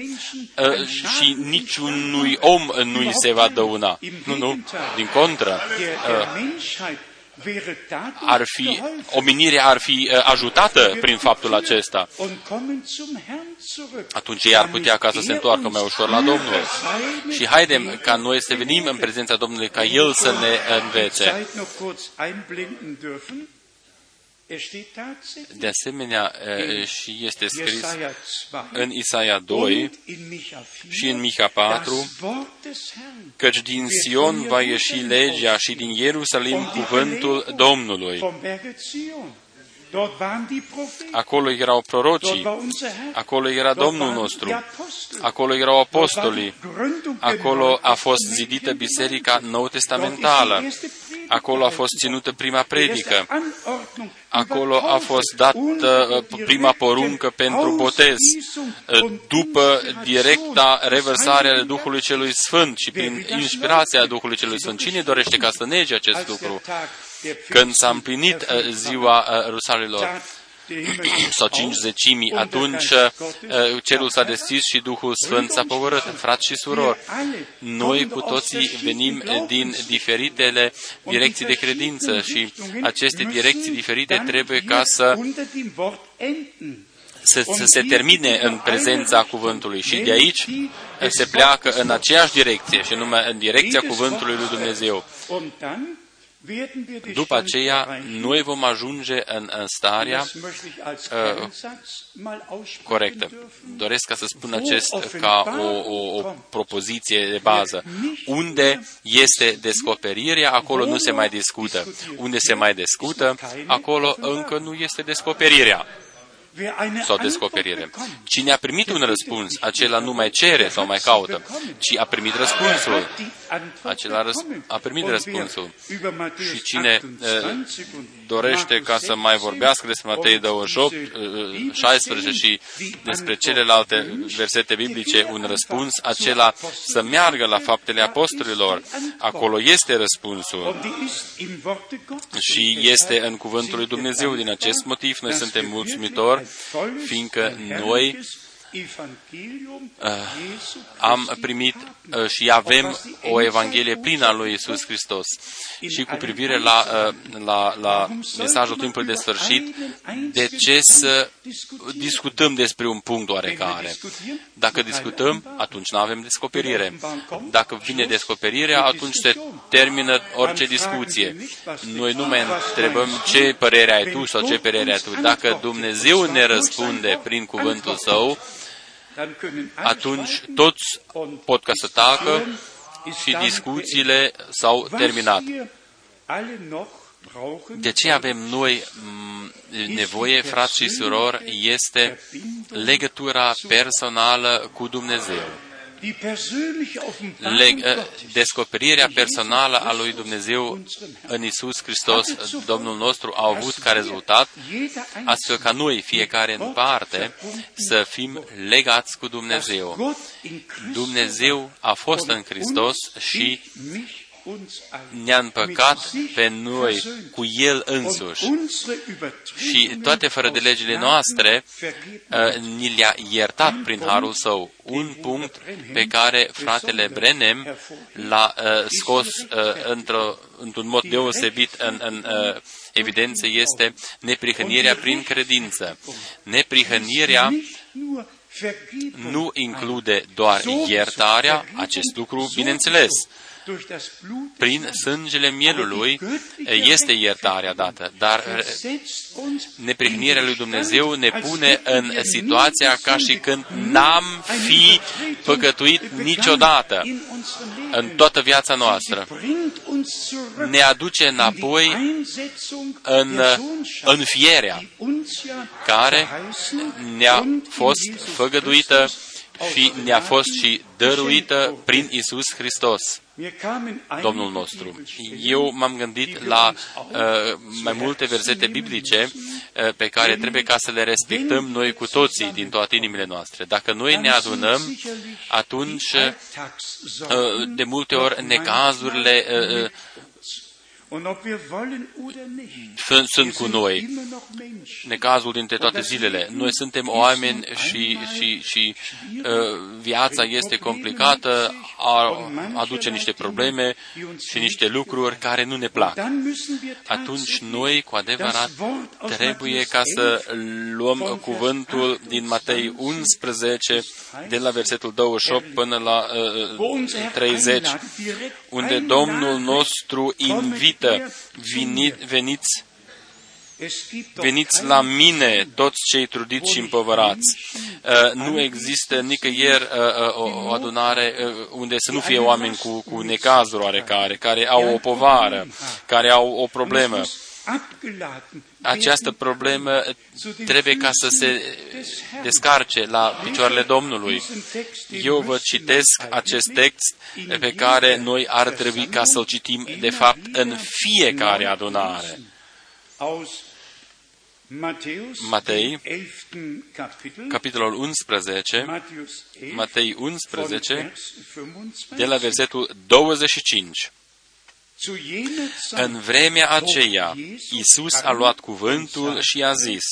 și niciunui om nu-i se va dăuna. Nu, nu, din contră ar fi, omenirea ar fi uh, ajutată prin faptul acesta. Atunci ei ar putea ca să se întoarcă mai ușor la Domnul. Și haidem ca noi să venim în prezența Domnului, ca El să ne învețe. De asemenea, și este scris în Isaia 2 și în Mica 4, căci din Sion va ieși legea și din Ierusalim cuvântul Domnului. Acolo erau prorocii, acolo era Domnul nostru, acolo erau apostolii, acolo a fost zidită Biserica Nou Testamentală, acolo a fost ținută prima predică, acolo a fost dată prima poruncă pentru botez, după directa revărsare a Duhului Celui Sfânt și prin inspirația Duhului Celui Sfânt. Cine dorește ca să nege acest lucru? Când s-a împlinit uh, ziua uh, rusalilor sau cinci zecimi, atunci uh, cerul s-a deschis și Duhul Sfânt s-a pogorât. Frați și surori, noi cu toții venim din diferitele direcții de credință și aceste direcții diferite trebuie ca să să, să se termine în prezența cuvântului și de aici se pleacă în aceeași direcție, și numai în direcția cuvântului lui Dumnezeu. După aceea, noi vom ajunge în, în starea uh, corectă. Doresc ca să spun acest ca o, o, o propoziție de bază. Unde este descoperirea, acolo nu se mai discută. Unde se mai discută, acolo încă nu este descoperirea. Sau descoperire. Cine a primit un răspuns, acela nu mai cere sau mai caută, ci a primit răspunsul. Acela a primit răspunsul. Și cine dorește ca să mai vorbească despre Matei 28, 16 și despre celelalte versete biblice, un răspuns, acela să meargă la faptele apostolilor. Acolo este răspunsul. Și este în cuvântul lui Dumnezeu. Din acest motiv, noi suntem mulțumitori fiindcă noi. uh, am primit uh, și avem o Evanghelie plină a lui Isus Hristos. Și cu privire la, uh, la, la mesajul timpului de sfârșit, de ce să discutăm despre un punct oarecare? Dacă discutăm, atunci nu avem descoperire. Dacă vine descoperirea, atunci se termină orice discuție. Noi nu mai întrebăm ce părere ai tu sau ce părere ai tu. Dacă Dumnezeu ne răspunde prin cuvântul Său, atunci toți pot ca să tacă și discuțiile s-au terminat. De ce avem noi mm, nevoie, frați și surori, este legătura personală cu Dumnezeu. Leg- eh, descoperirea personală a lui Dumnezeu în Isus Hristos, Domnul nostru, a avut ca rezultat, astfel ca noi, fiecare în parte, să fim legați cu Dumnezeu. Dumnezeu a fost în Hristos și ne-a împăcat pe noi cu El însuși. Și toate fără de legile noastre uh, ni le-a iertat prin harul Său. Un punct pe care fratele Brenem l-a uh, scos uh, într-o, într-un mod deosebit în, în evidență este neprihănirea prin credință. Neprihănirea nu include doar iertarea, acest lucru, bineînțeles, prin sângele mielului este iertarea dată, dar neprihnirea lui Dumnezeu ne pune în situația ca și când n-am fi păcătuit niciodată în toată viața noastră. Ne aduce înapoi în înfierea care ne-a fost făgăduită și ne-a fost și dăruită prin Isus Hristos. Domnul nostru. Eu m-am gândit la uh, mai multe versete biblice uh, pe care trebuie ca să le respectăm noi cu toții din toate inimile noastre. Dacă noi ne adunăm, atunci uh, de multe ori necazurile uh, sunt cu noi. Necazul dintre toate zilele. Noi suntem oameni și, și, și uh, viața este complicată, aduce niște probleme și niște lucruri care nu ne plac. Atunci noi, cu adevărat, trebuie ca să luăm cuvântul din Matei 11, de la versetul 28 până la uh, 30, unde Domnul nostru invită, veniți Veniți la mine, toți cei trudiți și împovărați. Uh, nu există nicăieri uh, uh, o adunare unde să nu fie oameni cu, cu necazuri oarecare, care au o povară, care au o problemă. Această problemă trebuie ca să se descarce la picioarele Domnului. Eu vă citesc acest text pe care noi ar trebui ca să-l citim, de fapt, în fiecare adunare. Matei, capitolul 11, Matei 11, de la versetul 25. În vremea aceea, Iisus a luat cuvântul și a zis,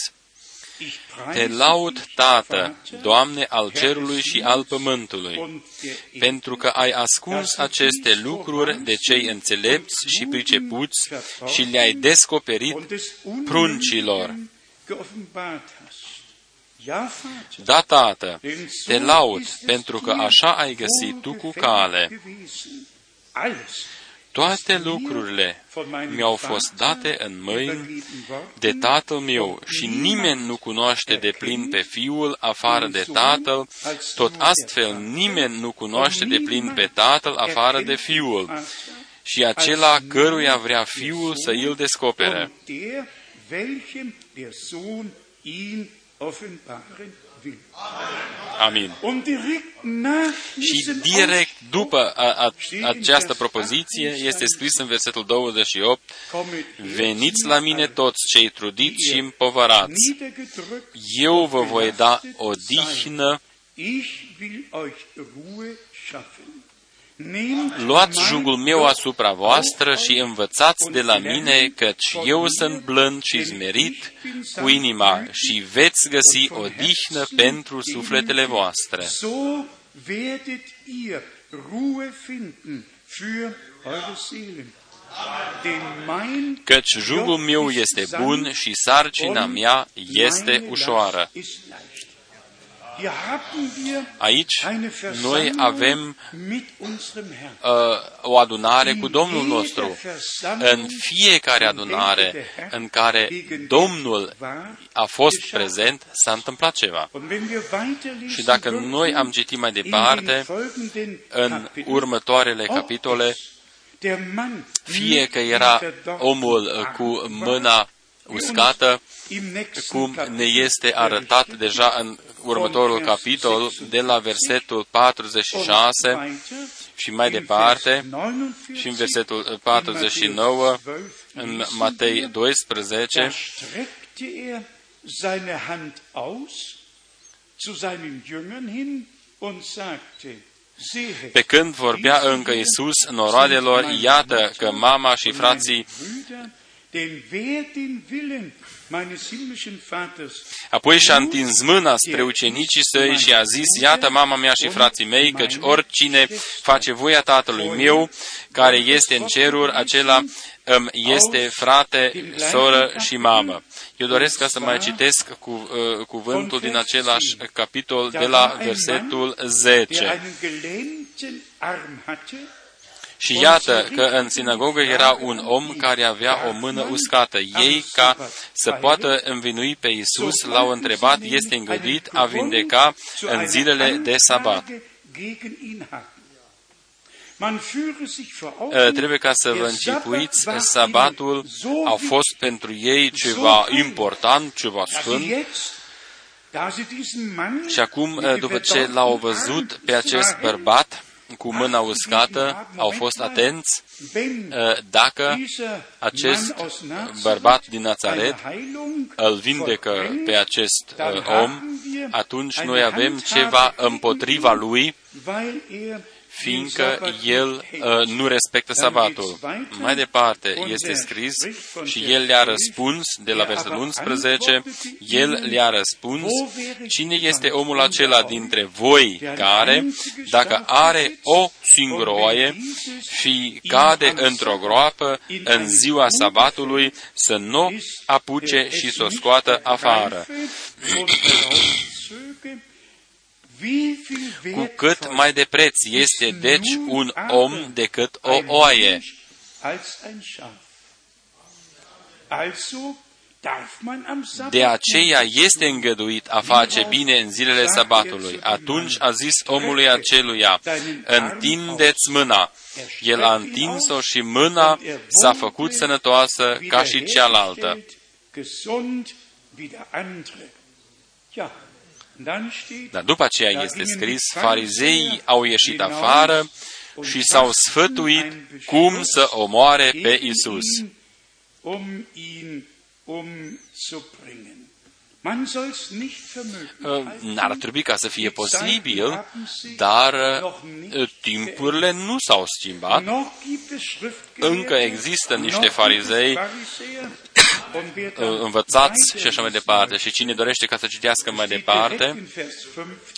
Te laud, Tată, Doamne al cerului și al pământului, pentru că ai ascuns aceste lucruri de cei înțelepți și pricepuți și le-ai descoperit pruncilor. Da, Tată, te laud, pentru că așa ai găsit tu cu cale. Toate lucrurile mi-au fost date în mâini de Tatăl meu și nimeni nu cunoaște de plin pe Fiul afară de Tatăl, tot astfel nimeni nu cunoaște de plin pe Tatăl afară de Fiul și acela căruia vrea Fiul să îl descopere offenbaren will. Amin. Und direkt nach Și diesem direct Ausspruch după a, a, această propoziție este scris în versetul 28, kommet Veniți la mine toți cei trudiți și împovărați, niedergedrückt, eu vă voi da odihnă, ich luați mein jugul meu asupra voastră și învățați de la mine, căci eu sunt blând și zmerit cu inima și veți găsi odihnă pentru sufletele voastre. So werdet ihr Ruhe finden für eure Seelen. Denn mein Căci jugul meu este bun și sarcina mea este ușoară. ist leicht. Hier haben wir Aici eine noi Versammlung avem mit unserem Herrn. uh, o adunare cu Domnul In nostru. jeder Versammlung, În fiecare adunare în care Domnul a fost prezent, s-a întâmplat ceva. Und wenn wir weiterlesen Și dacă dürfen, noi am citit mai in den departe, folgenden în Kapiteln, următoarele ob capitole, es der Mann fie că mit era der Dorn omul cu mâna uscată, im nächsten cum Kapitel ne este arătat deja în următorul capitol, de la versetul 46 und weiter și mai in departe, Vers 49, și în versetul 49, în Matei Da 12, streckte er seine Hand aus zu seinen Jüngern hin und sagte, Sehe, pe când vorbea încă Iisus noroadelor, iată că mama și frații Brüder, denn wer den Willen meines himmlischen Vaters Apoi și-a întins mâna spre ucenicii săi și a zis, Iată mama mea și frații mei, căci oricine face voia Tatălui meu, care este în ceruri, acela îmi este frate, soră și mamă. Eu doresc ca să mai citesc cu, uh, cuvântul din același capitol de la versetul der 10. Și iată că în sinagogă era un om care avea o mână uscată. Ei, ca să poată învinui pe Isus, l-au întrebat, este îngăduit a vindeca în zilele de sabat. gegen ihn haben. Man führe sich vor Uh, Augen, Trebuie ca să vă der închipuiți, Sabbat war sabatul ihnen so a fost pentru ei ceva important, ceva dass sie sfânt, jetzt, da sie diesen Mann și acum, mit uh, dem după ce verdauten l-au Arm văzut pe acest sahen, bărbat cu mâna uscată, au fost atenți wenn uh, dacă dieser acest Mann aus Nazareth bărbat din eine Nazaret Heilung îl vindecă vollbringt, pe acest dann uh, om, haben wir atunci eine noi avem Handhabe ceva gegen împotriva ihn, lui, weil er fiindcă el uh, nu respectă sabatul. Mai departe este scris și el le-a răspuns, de la versetul 11, el le-a răspuns, cine este omul acela dintre voi care, dacă are o singură oaie și cade într-o groapă în ziua sabatului, să nu apuce și să o scoată afară. Cu cât mai de preț este deci un om decât o oaie. De aceea este îngăduit a face bine în zilele sabatului. Atunci a zis omului aceluia, întindeți mâna. El a întins-o și mâna s-a făcut sănătoasă ca și cealaltă. Dar după aceea este scris, farizeii au ieșit afară și s-au sfătuit cum să omoare pe Isus. N-ar trebui ca să fie posibil, dar timpurile nu s-au schimbat. Încă există niște farizei învățați și așa mai departe. Și cine dorește ca să citească mai departe,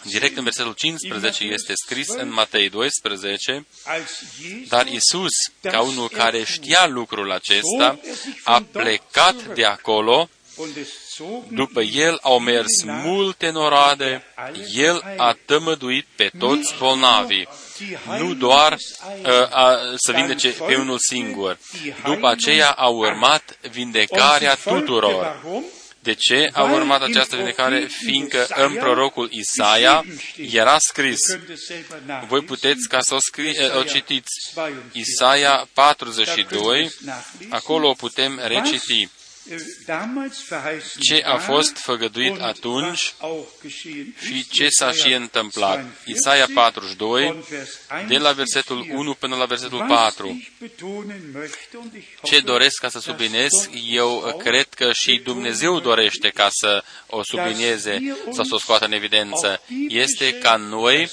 direct în versetul 15 este scris în Matei 12, dar Isus, ca unul care știa lucrul acesta, a plecat de acolo după el au mers multe noroade, el a tămăduit pe toți bolnavii, nu doar uh, a, să vindece pe unul singur. După aceea a urmat vindecarea tuturor. De ce a urmat această vindecare? Fiindcă în prorocul Isaia era scris. Voi puteți ca să o, scrie, o citiți. Isaia 42, acolo o putem reciti. Ce a fost făgăduit atunci și ce s-a și întâmplat. Isaia 42, de la versetul 1 până la versetul 4. Ce doresc ca să subliniez, eu cred că și Dumnezeu dorește ca să o sublinieze sau să o scoată în evidență, este ca noi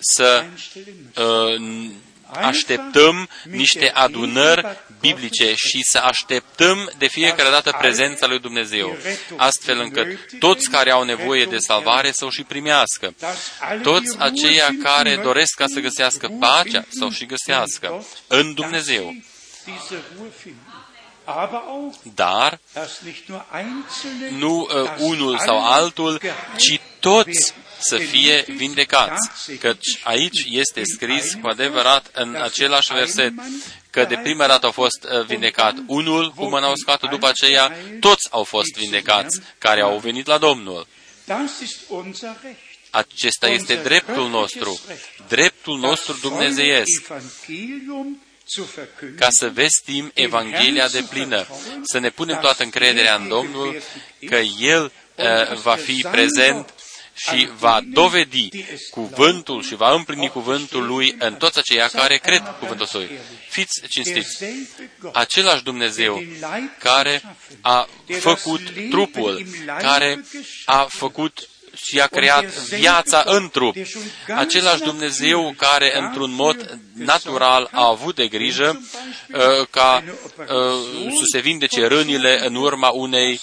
să uh, așteptăm niște adunări biblice și să așteptăm de fiecare dată prezența lui Dumnezeu, astfel încât toți care au nevoie de salvare să o și primească. Toți aceia care doresc ca să găsească pacea să o și găsească în Dumnezeu. Dar nu uh, unul sau altul, ci toți să fie vindecați. Căci aici este scris cu adevărat în același verset că de prima dată au fost uh, vindecat unul cu mâna uscată, după aceea toți au fost vindecați care au venit la Domnul. Acesta este dreptul nostru, dreptul nostru dumnezeiesc, ca să vestim Evanghelia de plină, să ne punem toată încrederea în Domnul, că El uh, va fi prezent și va dovedi cuvântul și va împlini cuvântul lui în toți aceia care cred cuvântul său. Fiți cinstiți. Același Dumnezeu care a făcut trupul, care a făcut și a creat viața în trup. Același Dumnezeu care, într-un mod natural, a avut de grijă uh, ca uh, să se vindece rănile în urma unei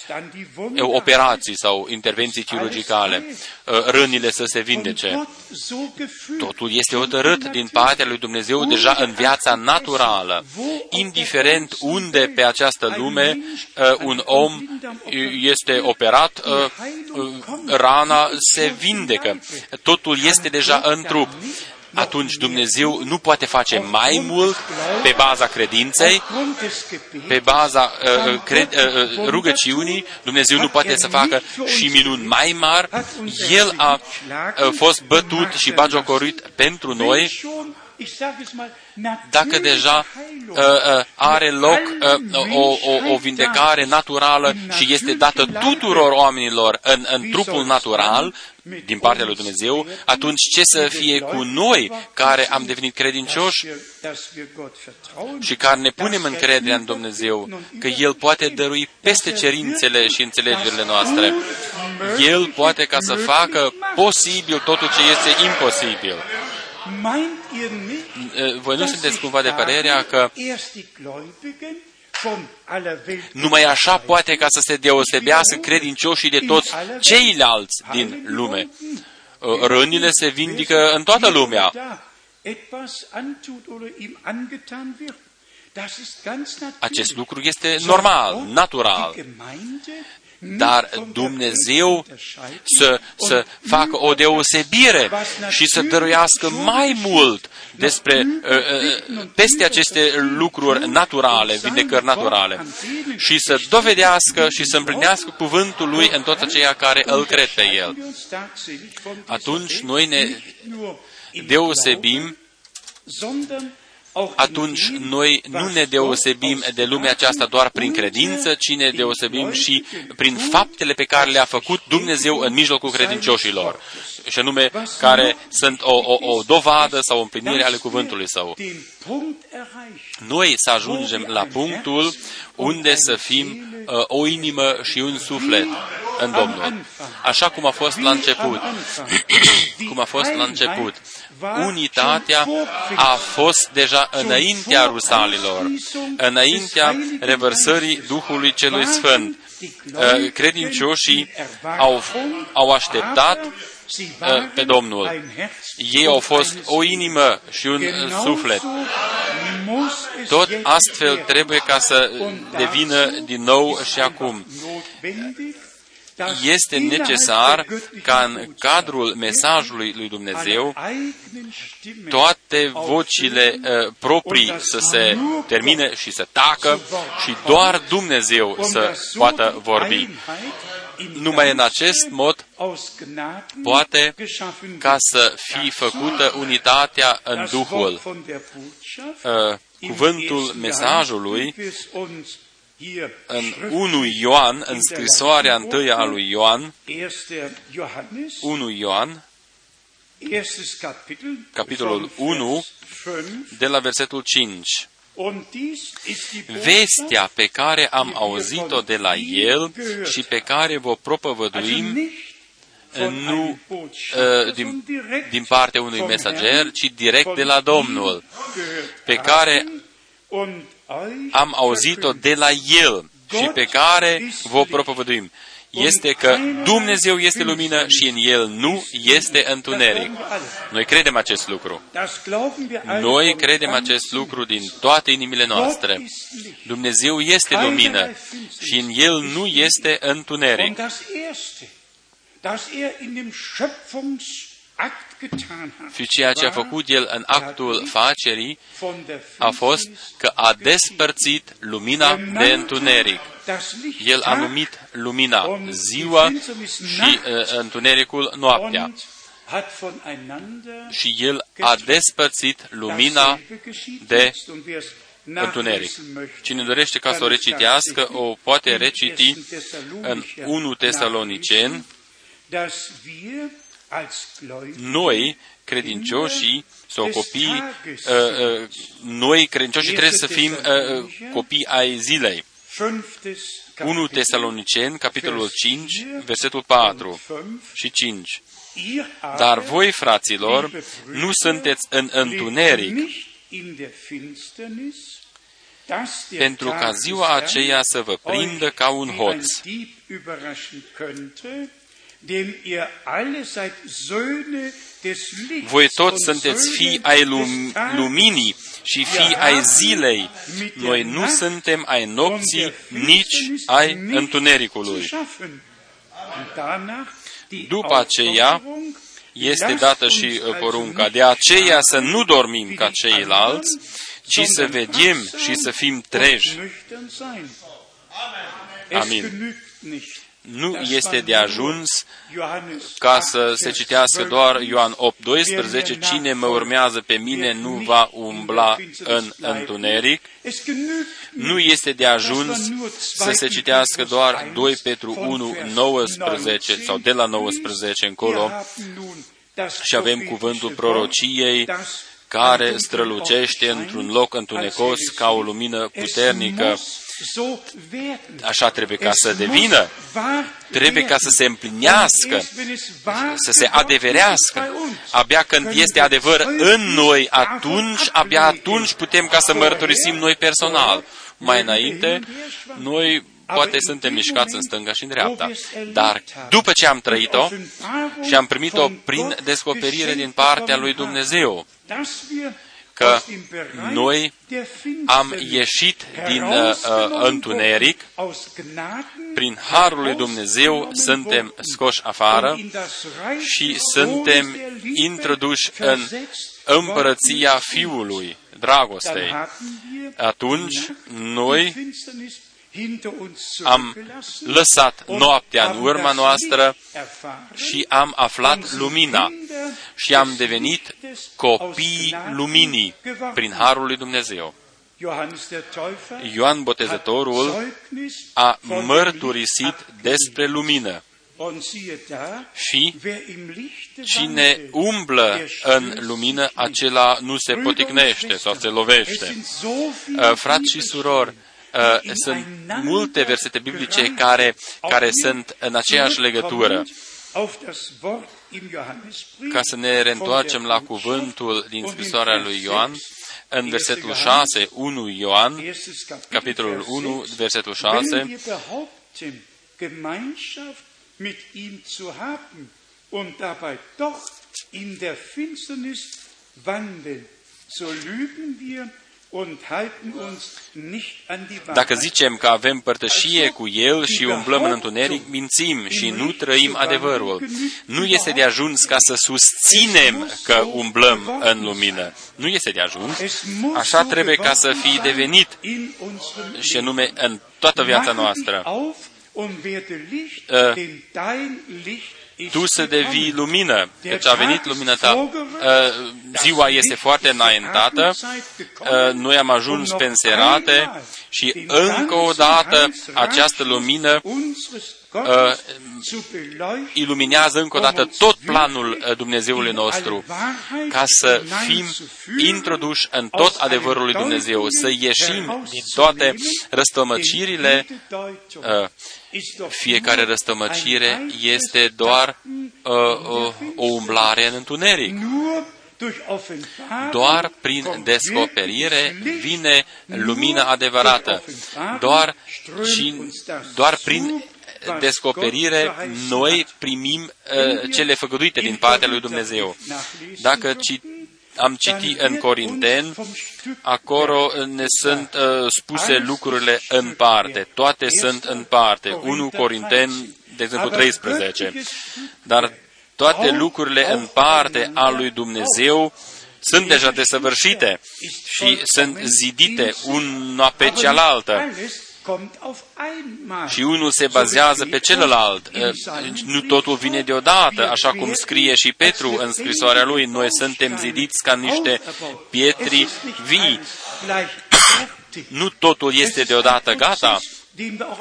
operații sau intervenții chirurgicale, uh, rănile să se vindece. Totul este hotărât din partea lui Dumnezeu deja în viața naturală, indiferent unde pe această lume un om este operat, rana se vindecă. Totul este deja în trup. Atunci Dumnezeu nu poate face mai mult pe baza credinței, pe baza uh, uh cred, uh, uh, rugăciunii. Dumnezeu nu poate să facă și minuni mai mari. El a uh, fost bătut și bagiocorit pentru noi dacă deja uh, uh, are loc uh, o, o, o vindecare naturală și este dată tuturor oamenilor în, în trupul natural din partea lui Dumnezeu, atunci ce să fie cu noi care am devenit credincioși și care ne punem încrederea în Dumnezeu, că El poate dărui peste cerințele și înțelegerile noastre. El poate ca să facă posibil totul ce este imposibil. Voi nu sunteți cumva de părerea că numai așa poate ca să se deosebească credincioșii de toți ceilalți din lume. Rănile se vindică în toată lumea. Acest lucru este normal, natural dar Dumnezeu să, să facă o deosebire și să dăruiască mai mult despre, uh, uh, peste aceste lucruri naturale, vindecări naturale, și să dovedească și să împlinească cuvântul Lui în toți aceia care îl cred pe El. Atunci noi ne deosebim atunci noi nu ne deosebim de lumea aceasta doar prin credință, ci ne deosebim și prin faptele pe care le-a făcut Dumnezeu în mijlocul credincioșilor, și anume care sunt o, o, o dovadă sau o împlinire ale cuvântului Său. Noi să ajungem la punctul unde să fim uh, o inimă și un suflet în Domnul. Așa cum a fost la început. cum a fost la început. Unitatea a fost deja înaintea rusalilor, înaintea revărsării Duhului Celui Sfânt. Uh, credincioșii au, au așteptat uh, pe Domnul. Ei au fost o inimă și un suflet. Tot astfel trebuie ca să devină din nou și acum este necesar ca în cadrul mesajului lui Dumnezeu toate vocile uh, proprii să se termine și să tacă și doar Dumnezeu să poată vorbi. Numai în acest mod poate ca să fie făcută unitatea în Duhul. Uh, cuvântul mesajului în 1 Ioan, în scrisoarea întâia a lui Ioan, 1 Ioan, capitolul 1, de la versetul 5. Vestea pe care am auzit-o de la el și pe care vă propovăduim nu uh, din, din partea unui mesager, ci direct de la Domnul, pe care am auzit-o de la El și pe care vă propovăduim. Este că Dumnezeu este lumină și în El nu este întuneric. Noi credem acest lucru. Noi credem acest lucru din toate inimile noastre. Dumnezeu este lumină și în El nu este întuneric. Și ceea ce a făcut el în actul facerii a fost că a despărțit lumina de întuneric. El a numit lumina ziua și uh, întunericul noaptea. Și el a despărțit lumina de întuneric. Cine dorește ca să o recitească, o poate reciti în 1 Tesalonicen, noi, credincioșii sau copii, uh, uh, noi, credincioșii, trebuie să fim uh, copii ai zilei. 1 Tesaloniceni, capitolul 5, versetul 4 și 5. Dar voi, fraților, nu sunteți în întuneric, pentru ca ziua aceea să vă prindă ca un hoț. Voi toți sunteți fii ai luminii și fii ai zilei. Noi nu suntem ai nopții, nici ai întunericului. După aceea, este dată și uh, porunca. De aceea să nu dormim ca ceilalți, ci să vedem și să fim treji. Amin nu este de ajuns ca să se citească doar Ioan 8, 12, cine mă urmează pe mine nu va umbla în întuneric. Nu este de ajuns să se citească doar 2 Petru 1, 19 sau de la 19 încolo. și avem cuvântul prorociei care strălucește într-un loc întunecos ca o lumină puternică Așa trebuie ca să devină, trebuie ca să se împlinească, să se adeverească. Abia când este adevăr în noi, atunci, abia atunci putem ca să mărturisim noi personal. Mai înainte, noi poate suntem mișcați în stânga și în dreapta, dar după ce am trăit-o și am primit-o prin descoperire din partea lui Dumnezeu, că noi am ieșit din uh, uh, întuneric, prin Harul lui Dumnezeu suntem scoși afară și suntem introduși în împărăția Fiului, dragostei. Atunci, noi am lăsat noaptea în urma noastră și am aflat lumina și am devenit copii luminii prin Harul lui Dumnezeu. Ioan Botezătorul a mărturisit despre lumină. Și cine umblă în lumină, acela nu se poticnește sau se lovește. Frați și surori, Uh, sunt multe versete biblice care, care sunt în aceeași legătură. Ca să ne reîntoarcem la cuvântul din scrisoarea lui Ioan, în versetul 6, 1 Ioan, capitolul 1, versetul 6, mit ihm zu haben und dabei doch in der Finsternis wandeln, so lügen wir dacă zicem că avem părtășie cu El și umblăm în întuneric, mințim și nu trăim adevărul. Nu este de ajuns ca să susținem că umblăm în lumină. Nu este de ajuns. Așa trebuie ca să fie devenit și anume în toată viața noastră. Uh, tu să devii lumină, căci a venit lumina ta. Uh, ziua este foarte înaintată, uh, noi am ajuns pe înserate și încă o dată această lumină uh, iluminează încă o dată tot planul uh, Dumnezeului nostru, ca să fim introduși în tot adevărul lui Dumnezeu, să ieșim din toate răstămăcirile. Uh, fiecare răstămăcire este doar uh, uh, o umblare în întuneric. Doar prin descoperire vine lumina adevărată. Doar, și, doar prin descoperire noi primim uh, cele făgăduite din partea lui Dumnezeu. Dacă ci, am citit în Corinten, acolo ne sunt uh, spuse lucrurile în parte. Toate sunt în parte. 1 Corinten, de exemplu, 13. Dar toate lucrurile în parte a lui Dumnezeu sunt deja desăvârșite și sunt zidite una pe cealaltă. Și unul se bazează pe celălalt. Nu totul vine deodată, așa cum scrie și Petru în scrisoarea lui. Noi suntem zidiți ca niște pietri vii. Nu totul este deodată gata.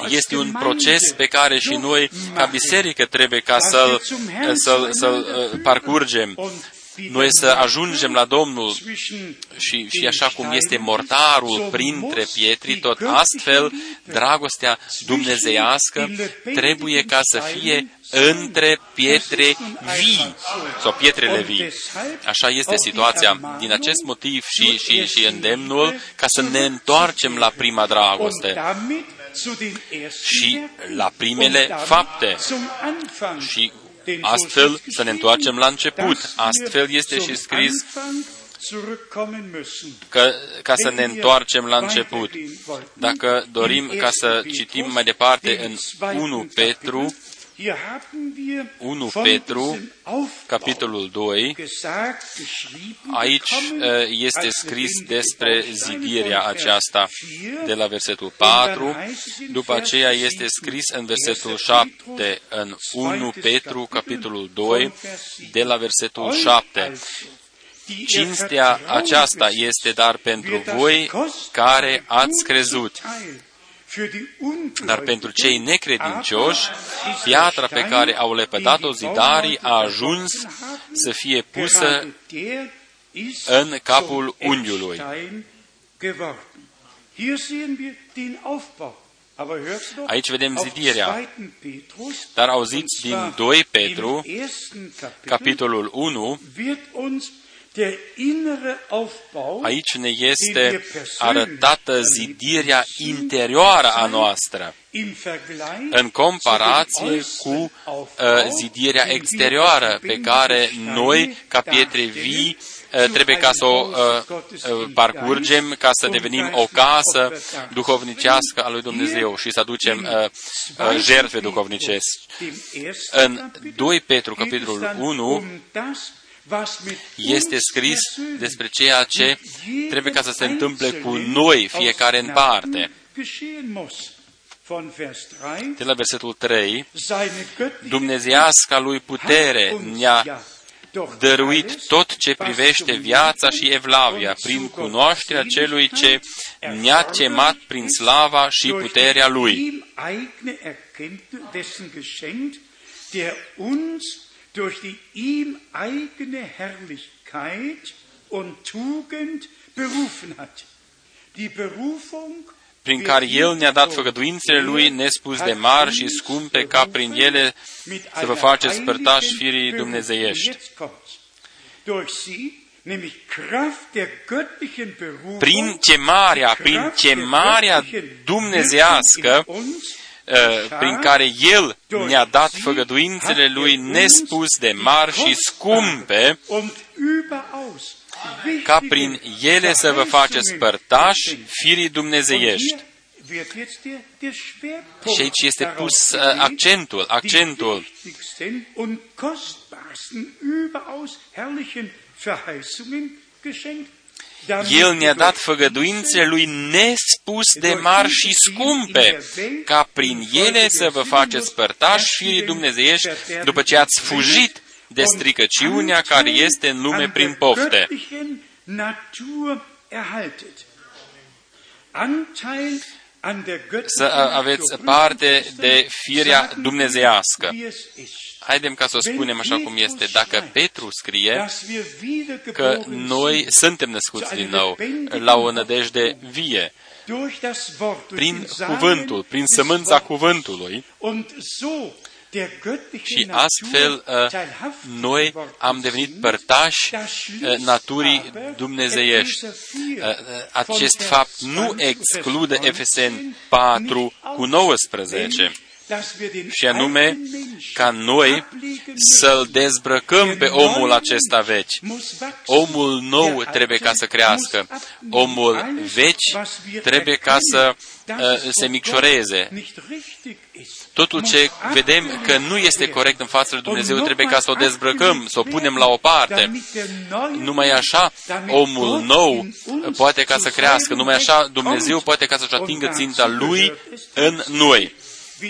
Este un proces pe care și noi, ca biserică, trebuie ca să-l, să-l, să-l uh, parcurgem noi să ajungem la Domnul și, și așa cum este mortarul printre pietri, tot astfel dragostea dumnezeiască trebuie ca să fie între pietre vii sau pietrele vii. Așa este situația. Din acest motiv și, și, și îndemnul ca să ne întoarcem la prima dragoste și la primele fapte și astfel să ne întoarcem la început. Astfel este și scris că, ca să ne întoarcem la început. Dacă dorim ca să citim mai departe în 1 Petru, 1 Petru, capitolul 2, aici uh, este scris despre zidirea aceasta de la versetul 4, după aceea este scris în versetul 7, în 1 Petru, capitolul 2, de la versetul 7. Cinstea aceasta este dar pentru voi care ați crezut. Dar pentru cei necredincioși, piatra pe care au lepădat-o zidarii a ajuns să fie pusă în capul unghiului. Aici vedem zidirea. Dar auziți din 2 Petru, capitolul 1, Aici ne este arătată zidirea interioară a noastră în comparație cu uh, zidirea exterioară pe care noi, ca pietre vii, uh, trebuie ca să o uh, uh, parcurgem, ca să devenim o casă duhovnicească a lui Dumnezeu și să aducem uh, uh, jertfe duhovnicești. În 2 Petru, capitolul 1, este scris despre ceea ce trebuie ca să se întâmple cu noi, fiecare în parte. De la versetul 3, Dumnezeiasca lui putere ne-a dăruit tot ce privește viața și evlavia prin cunoașterea celui ce ne-a chemat prin slava și puterea lui durch die ihm eigene Herrlichkeit und Tugend berufen hat. Die Berufung prin care El ne-a dat făgăduințele Lui nespus de mari și scumpe, ca prin ele să vă faceți părtași firii dumnezeiești. Prin chemarea, prin chemarea dumnezească, Uh, prin care El ne-a dat făgăduințele Lui nespus de mari și scumpe, ca prin ele să vă faceți părtași firii dumnezeiești. Și aici este pus uh, accentul, accentul. El ne-a dat făgăduințele lui nespus de mari și scumpe, ca prin ele să vă faceți părtași firii dumnezeiești după ce ați fugit de stricăciunea care este în lume prin pofte. Să aveți parte de firea dumnezeiască. Haidem ca să o spunem așa cum este. Dacă Petru scrie că noi suntem născuți din nou la o nădejde vie, prin cuvântul, prin sămânța cuvântului, și astfel uh, noi am devenit părtași uh, naturii dumnezeiești. Uh, acest fapt nu exclude Efeseni 4 cu 19 și anume ca noi să-l dezbrăcăm pe omul acesta veci. Omul nou trebuie ca să crească. Omul veci trebuie ca să uh, se micșoreze. Totul ce vedem că nu este corect în fața lui Dumnezeu, trebuie ca să o dezbrăcăm, să o punem la o parte. Numai așa, omul nou poate ca să crească. Numai așa, Dumnezeu poate ca să-și atingă ținta lui în noi.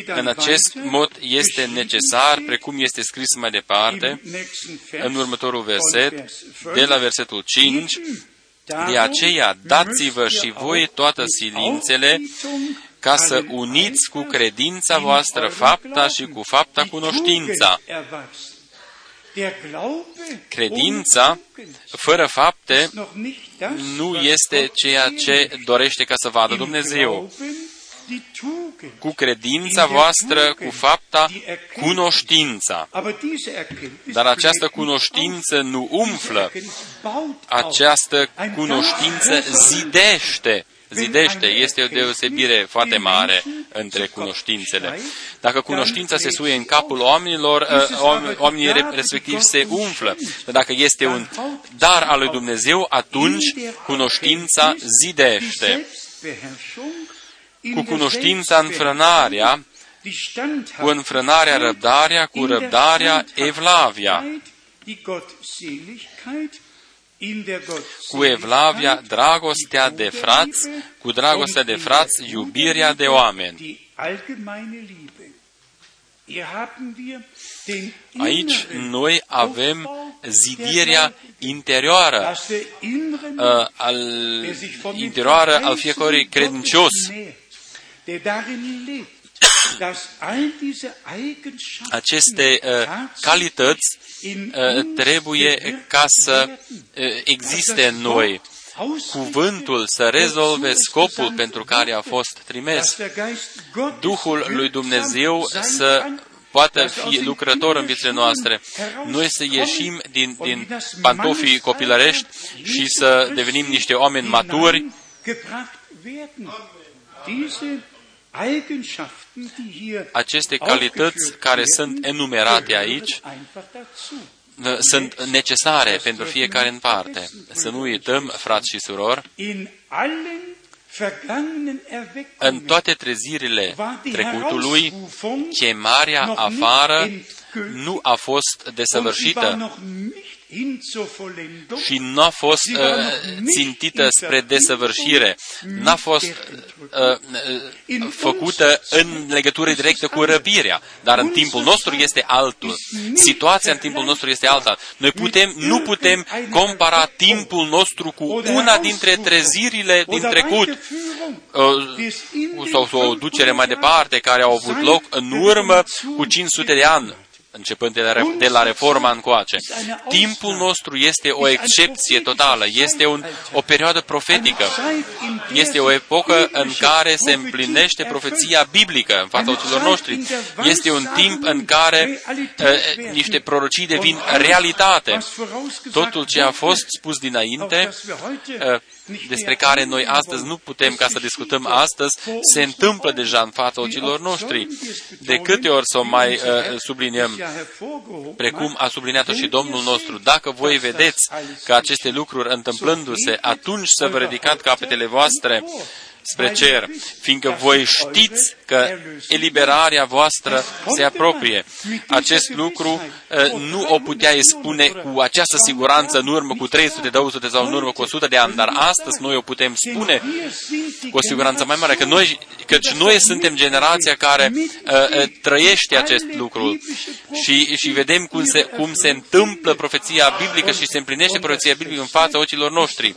În acest mod este necesar, precum este scris mai departe, în următorul verset, de la versetul 5, de aceea dați-vă și voi toată silințele ca să uniți cu credința voastră fapta și cu fapta cunoștința. Credința, fără fapte, nu este ceea ce dorește ca să vadă Dumnezeu cu credința voastră, cu fapta, cunoștința. Dar această cunoștință nu umflă, această cunoștință zidește. Zidește, este o deosebire foarte mare între cunoștințele. Dacă cunoștința se suie în capul oamenilor, uh, oamenii respectiv se umflă. Dar dacă este un dar al lui Dumnezeu, atunci cunoștința zidește cu cunoștința înfrânarea, cu înfrânarea răbdarea, cu răbdarea evlavia, cu evlavia dragostea de frați, cu dragostea de frați iubirea de oameni. Aici noi avem zidirea interioară, uh, al, interioară al fiecărui credincios aceste uh, calități uh, trebuie ca să uh, existe în noi. Cuvântul să rezolve scopul pentru care a fost trimis. Duhul lui Dumnezeu să poată fi lucrător în viețile noastre. Noi să ieșim din, din pantofii copilărești și să devenim niște oameni maturi aceste calități care sunt enumerate aici sunt necesare pentru fiecare în parte. Să nu uităm, frați și surori, în toate trezirile trecutului, chemarea afară nu a fost desăvârșită și nu a fost uh, țintită spre desăvârșire, n-a fost uh, uh, făcută în legătură directă cu răpirea, dar în timpul nostru este altul. Situația în timpul nostru este alta. Noi putem, nu putem compara timpul nostru cu una dintre trezirile din trecut. uh, sau o ducere mai departe care au avut loc în urmă cu 500 de ani începând de la, de la reforma încoace. Timpul nostru este o excepție totală, este un, o perioadă profetică, este o epocă în care se împlinește profeția biblică în fața ochilor noștri. Este un timp în care uh, niște prorocii devin realitate. Totul ce a fost spus dinainte, uh, despre care noi astăzi nu putem ca să discutăm astăzi, se întâmplă deja în fața ochilor noștri. De câte ori să o mai uh, subliniem, precum a subliniat-o și Domnul nostru, dacă voi vedeți că aceste lucruri întâmplându-se, atunci să vă ridicați capetele voastre spre cer, fiindcă voi știți că eliberarea voastră se apropie. Acest lucru uh, nu o puteai spune cu această siguranță în urmă cu 300, 200 sau în urmă cu 100 de ani, dar astăzi noi o putem spune cu o siguranță mai mare, că noi, căci noi suntem generația care uh, uh, trăiește acest lucru și, și vedem cum se, cum se întâmplă profeția biblică și se împlinește profeția biblică în fața ochilor noștri.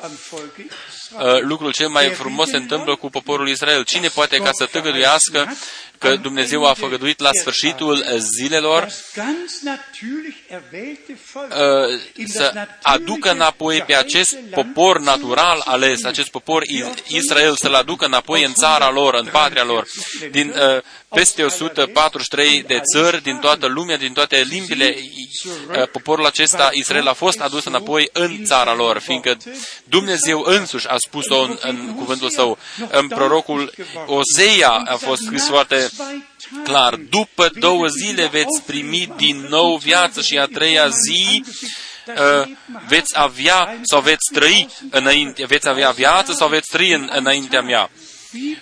Uh, lucrul cel mai frumos se întâmplă cu poporul Israel. Cine poate ca să tăgăduiască că Dumnezeu a făgăduit la sfârșitul zilelor uh, să aducă înapoi pe acest popor natural ales, acest popor Israel, să-l aducă înapoi în țara lor, în patria lor, din uh, peste 143 de țări din toată lumea, din toate limbile, uh, poporul acesta, Israel, a fost adus înapoi în țara lor, fiindcă Dumnezeu însuși a spus-o în, în cuvântul său. În prorocul Ozeia a fost scris foarte clar, după două zile veți primi din nou viață și a treia zi uh, veți avea sau veți trăi înainte, veți avea viață sau veți trăi în, înaintea mea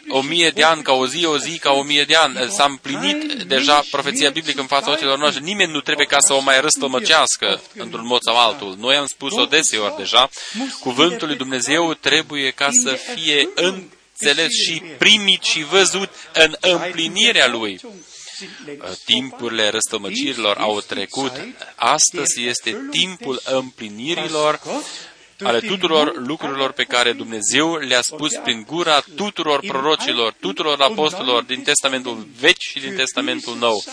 o mie de ani ca o zi, o zi ca o mie de ani. S-a împlinit deja profeția biblică în fața ochilor noastre. Nimeni nu trebuie ca să o mai răstămăcească într-un mod sau altul. Noi am spus-o deseori deja. Cuvântul lui Dumnezeu trebuie ca să fie înțeles și primit și văzut în împlinirea lui timpurile răstămăcirilor au trecut. Astăzi este timpul împlinirilor ale tuturor lucrurilor pe care Dumnezeu le-a spus prin gura tuturor prorocilor, tuturor apostolilor din Testamentul Vechi și din Testamentul Nou.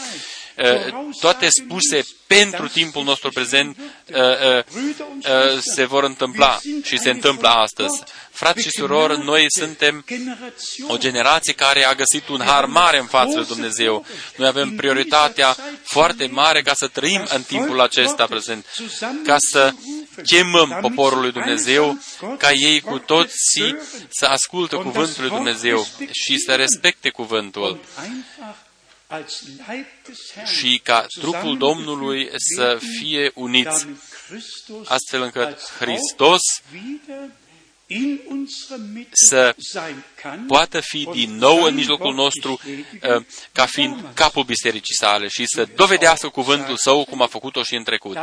Toate spuse pentru timpul nostru prezent se vor întâmpla și se întâmplă astăzi. Frați și surori, noi suntem o generație care a găsit un har mare în fața lui Dumnezeu. Noi avem prioritatea foarte mare ca să trăim în timpul acesta prezent, ca să chemăm poporul lui Dumnezeu ca ei cu toții să asculte cuvântul lui Dumnezeu și să respecte cuvântul și ca trupul Domnului să fie uniți, astfel încât Hristos să poată fi din nou în mijlocul nostru uh, ca fiind capul bisericii sale și să dovedească cuvântul său cum a făcut-o și în trecut,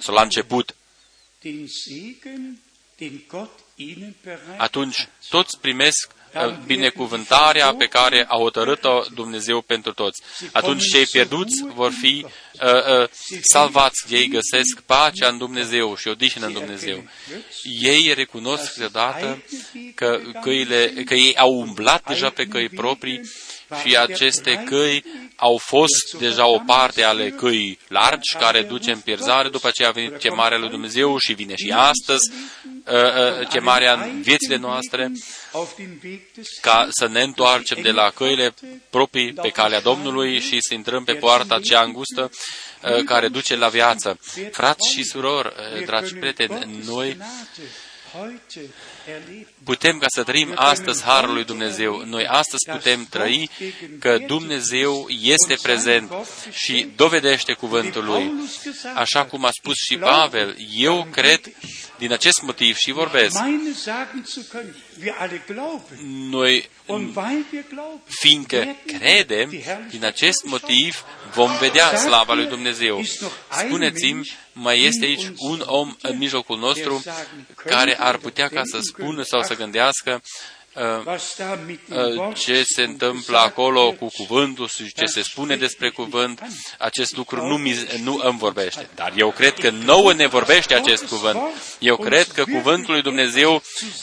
sau la început. Atunci toți primesc binecuvântarea pe care a hotărât-o Dumnezeu pentru toți. Atunci cei pierduți vor fi uh, uh, salvați, ei găsesc pacea în Dumnezeu și odihnă în Dumnezeu. Ei recunosc deodată că, căile, că ei au umblat deja pe căi proprii și aceste căi au fost deja o parte ale căii largi care duce în pierzare, după aceea a venit chemarea lui Dumnezeu și vine și astăzi uh, uh, chemarea în viețile noastre ca să ne întoarcem de la căile proprii pe calea Domnului și să intrăm pe poarta cea îngustă uh, care duce la viață. Frați și surori, dragi prieteni, noi putem ca să trăim astăzi Harul lui Dumnezeu. Noi astăzi putem trăi că Dumnezeu este prezent și dovedește cuvântul Lui. Așa cum a spus și Pavel, eu cred din acest motiv și vorbesc. Noi, fiindcă credem, din acest motiv vom vedea slava lui Dumnezeu. Spuneți-mi, mai este aici un om în mijlocul nostru care ar putea ca să spună sau să gândească uh, uh, ce se întâmplă acolo cu cuvântul și ce se spune despre cuvânt, acest lucru nu, mi, nu îmi vorbește. Dar eu cred că nouă ne vorbește acest cuvânt. Eu cred că cuvântul lui Dumnezeu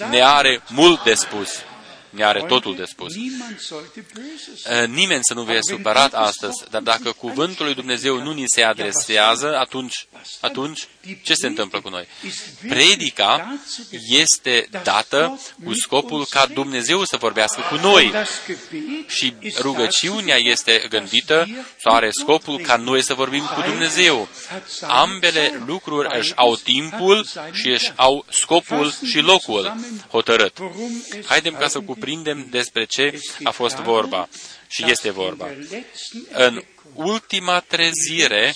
ne are mult de spus ne are totul de spus. Eh, nimeni să nu fie supărat astăzi, dar dacă cuvântul lui Dumnezeu nu ni se adresează, atunci, atunci ce se întâmplă cu noi? Predica este dată cu scopul ca Dumnezeu să vorbească cu noi. Și rugăciunea este gândită sau are scopul ca noi să vorbim cu Dumnezeu. Ambele lucruri își au timpul și își au scopul și locul hotărât. Haidem ca să cuprindem despre ce a fost vorba și este vorba. În ultima trezire,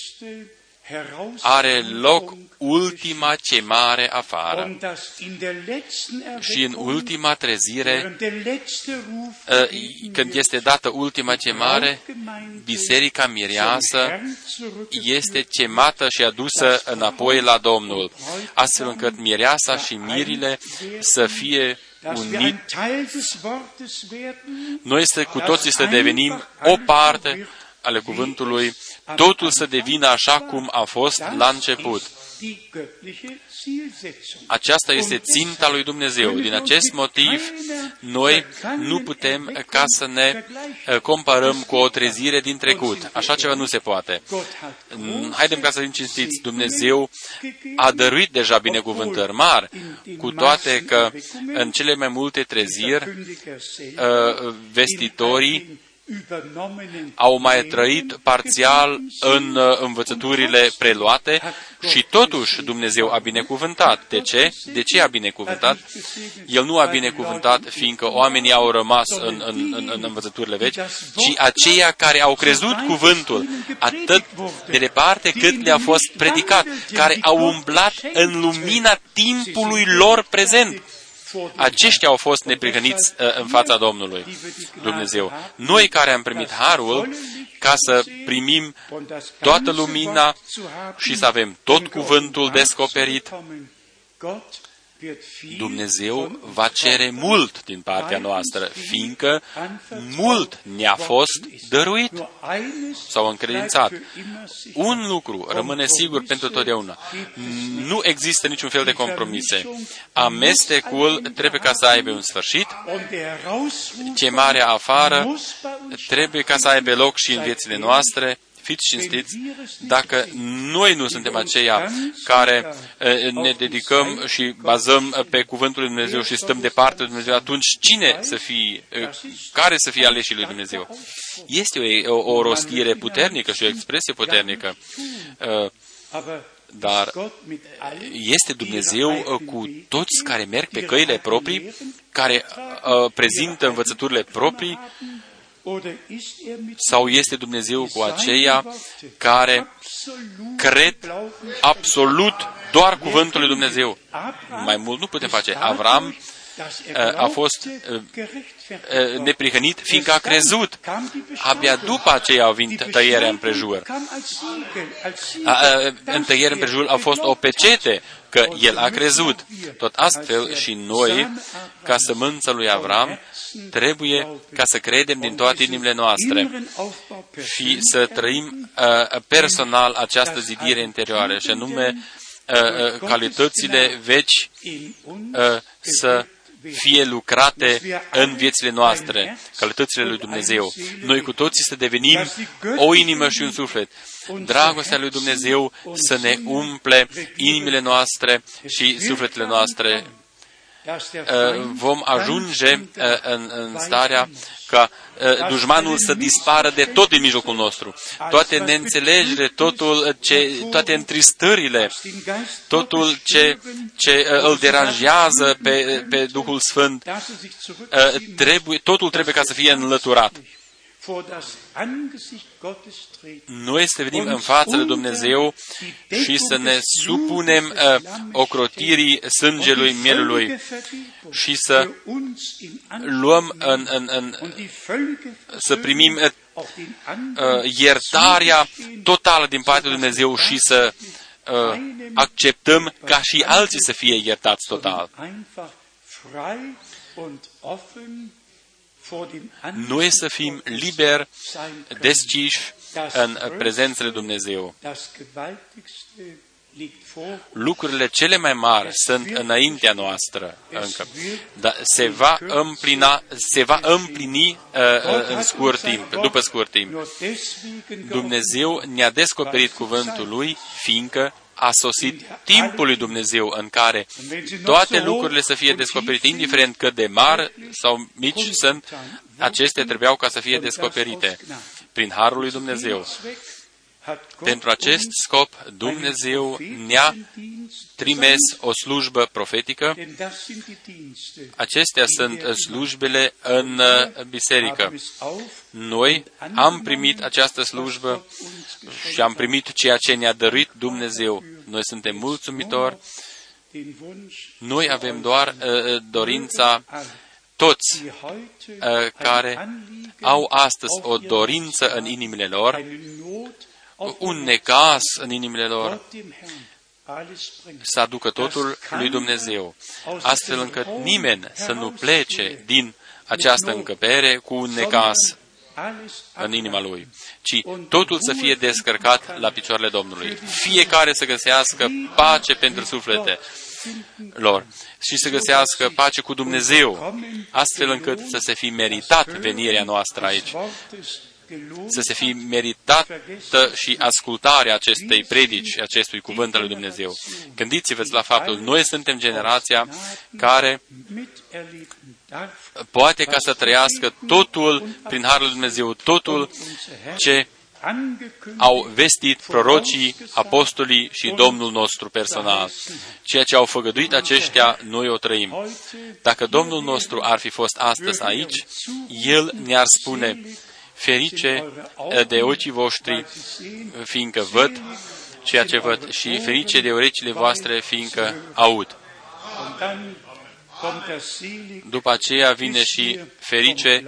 are loc ultima chemare afară. Și în ultima trezire, ă, când este dată ultima chemare, biserica mireasă este chemată și adusă înapoi la Domnul, astfel încât mireasa și mirile să fie unit. Noi să cu toții să devenim o parte ale cuvântului, totul să devină așa cum a fost la început. Aceasta este ținta lui Dumnezeu. Din acest motiv, noi nu putem ca să ne eh, comparăm cu o trezire din trecut. Așa ceva nu se poate. Mm, haidem ca să fim cinstiți. Dumnezeu a dăruit deja binecuvântări mari, cu toate că în cele mai multe treziri, eh, vestitorii au mai trăit parțial în uh, învățăturile preluate și totuși Dumnezeu a binecuvântat. De ce? De ce a binecuvântat? El nu a binecuvântat fiindcă oamenii au rămas în, în, în, în învățăturile vechi, ci aceia care au crezut cuvântul atât de departe cât le-a fost predicat, care au umblat în lumina timpului lor prezent aceștia au fost neprihăniți uh, în fața Domnului Dumnezeu. Noi care am primit harul ca să primim toată lumina și să avem tot cuvântul descoperit, Dumnezeu va cere mult din partea noastră, fiindcă mult ne-a fost dăruit sau încredințat. Un lucru rămâne sigur pentru totdeauna. Nu există niciun fel de compromise. Amestecul trebuie ca să aibă un sfârșit. Chemarea afară trebuie ca să aibă loc și în viețile noastre fiți cinstiți, dacă noi nu suntem aceia care eh, ne dedicăm și bazăm pe Cuvântul lui Dumnezeu și stăm departe de Dumnezeu, atunci cine să fie, eh, care să fie aleșii lui Dumnezeu? Este o, o rostire puternică și o expresie puternică. Eh, dar este Dumnezeu cu toți care merg pe căile proprii, care uh, prezintă învățăturile proprii, sau este Dumnezeu cu aceia care cred absolut doar cuvântul lui Dumnezeu? Mai mult nu putem face. Avram a fost neprihănit, fiindcă a crezut. Abia după aceea au venit tăierea împrejur. În tăierea împrejur a fost o pecete că el a crezut. Tot astfel și noi, ca sămânța lui Avram, trebuie ca să credem din toate inimile noastre și să trăim uh, personal această zidire interioară, și anume uh, uh, calitățile veci uh, să fie lucrate în viețile noastre, calitățile lui Dumnezeu. Noi cu toții să devenim o inimă și un suflet. Dragostea lui Dumnezeu să ne umple inimile noastre și sufletele noastre Uh, vom ajunge uh, în, în starea ca uh, dușmanul să dispară de tot din mijlocul nostru. Toate neînțelegerile, totul ce, toate întristările, totul ce, ce îl deranjează pe, pe Duhul Sfânt, trebuie, totul trebuie ca să fie înlăturat. Noi să venim în fața lui Dumnezeu și să ne supunem uh, ocrotirii sângelui mielului și să luăm în, în, în, să primim uh, uh, iertarea totală din partea lui Dumnezeu și să uh, acceptăm ca și alții să fie iertați total noi să fim liberi, deschiși în prezența lui Dumnezeu. Lucrurile cele mai mari sunt înaintea noastră încă. Dar se va împlina, se va împlini uh, uh în scurt timp, după scurt timp. Dumnezeu ne-a descoperit cuvântul Lui, fiindcă a sosit timpul lui Dumnezeu în care toate lucrurile să fie descoperite, indiferent cât de mari sau mici sunt, acestea trebuiau ca să fie descoperite prin Harul lui Dumnezeu. Pentru acest scop, Dumnezeu ne-a trimis o slujbă profetică. Acestea sunt slujbele în biserică. Noi am primit această slujbă și am primit ceea ce ne-a dăruit Dumnezeu. Noi suntem mulțumitori. Noi avem doar uh, dorința toți uh, care au astăzi o dorință în inimile lor, un necas în inimile lor, să aducă totul lui Dumnezeu, astfel încât nimeni să nu plece din această încăpere cu un necas în inima lui, ci totul să fie descărcat la picioarele Domnului. Fiecare să găsească pace pentru suflete lor și să găsească pace cu Dumnezeu, astfel încât să se fi meritat venirea noastră aici să se fi meritată și ascultarea acestei predici, acestui cuvânt al lui Dumnezeu. Gândiți-vă la faptul, noi suntem generația care poate ca să trăiască totul prin Harul lui Dumnezeu, totul ce au vestit prorocii, apostolii și Domnul nostru personal. Ceea ce au făgăduit aceștia, noi o trăim. Dacă Domnul nostru ar fi fost astăzi aici, El ne-ar spune, ferice de ochii voștri, fiindcă văd ceea ce văd, și ferice de urechile voastre, fiindcă aud. După aceea vine și ferice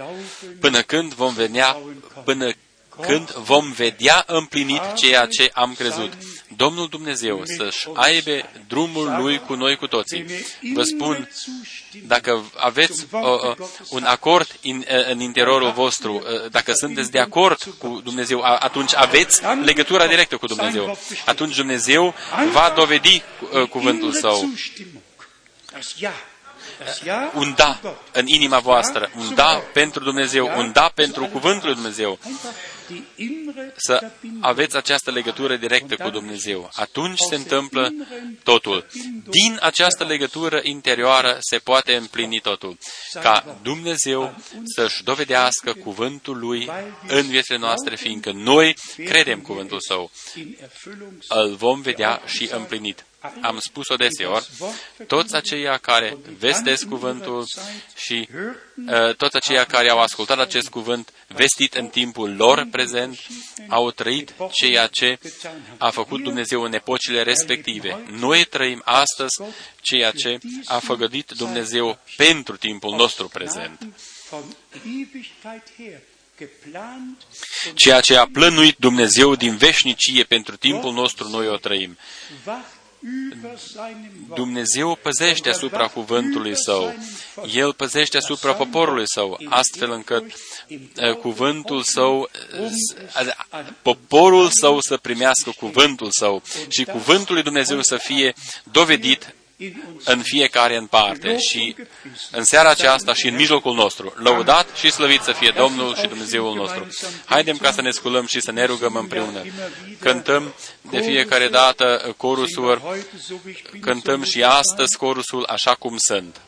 până când vom venea, până când vom vedea împlinit ceea ce am crezut. Domnul Dumnezeu să-și aibă drumul Lui cu noi cu toții. Vă spun, dacă aveți uh, uh, un acord in, uh, în interiorul vostru, uh, dacă sunteți de acord cu Dumnezeu, atunci aveți legătura directă cu Dumnezeu. Atunci Dumnezeu va dovedi uh, cuvântul Său. Un da în inima voastră, un da pentru Dumnezeu, un da pentru cuvântul lui Dumnezeu să aveți această legătură directă cu Dumnezeu. Atunci se întâmplă totul. Din această legătură interioară se poate împlini totul. Ca Dumnezeu să-și dovedească cuvântul Lui în viețile noastre, fiindcă noi credem cuvântul Său. Îl vom vedea și împlinit. Am spus-o deseori, toți aceia care vestesc cuvântul și uh, toți aceia care au ascultat acest cuvânt vestit în timpul lor prezent, au trăit ceea ce a făcut Dumnezeu în epocile respective. Noi trăim astăzi ceea ce a făgădit Dumnezeu pentru timpul nostru prezent. Ceea ce a plănuit Dumnezeu din veșnicie pentru timpul nostru, noi o trăim. Dumnezeu păzește asupra cuvântului său. El păzește asupra poporului său, astfel încât uh, cuvântul său, uh, poporul său să primească cuvântul său și cuvântul lui Dumnezeu să fie dovedit în fiecare în parte și în seara aceasta și în mijlocul nostru. Lăudat și slăvit să fie Domnul și Dumnezeul nostru. Haidem ca să ne sculăm și să ne rugăm împreună. Cântăm de fiecare dată corusul, cântăm și astăzi corusul așa cum sunt.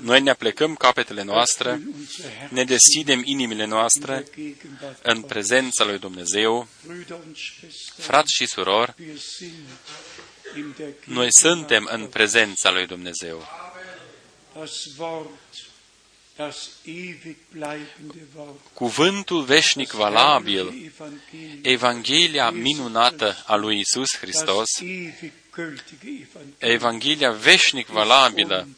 Noi ne aplecăm capetele noastre, ne deschidem inimile noastre în prezența lui Dumnezeu. Frați și surori, noi suntem în prezența lui Dumnezeu. Cuvântul veșnic valabil, Evanghelia minunată a lui Isus Hristos, Evanghelia veșnic valabilă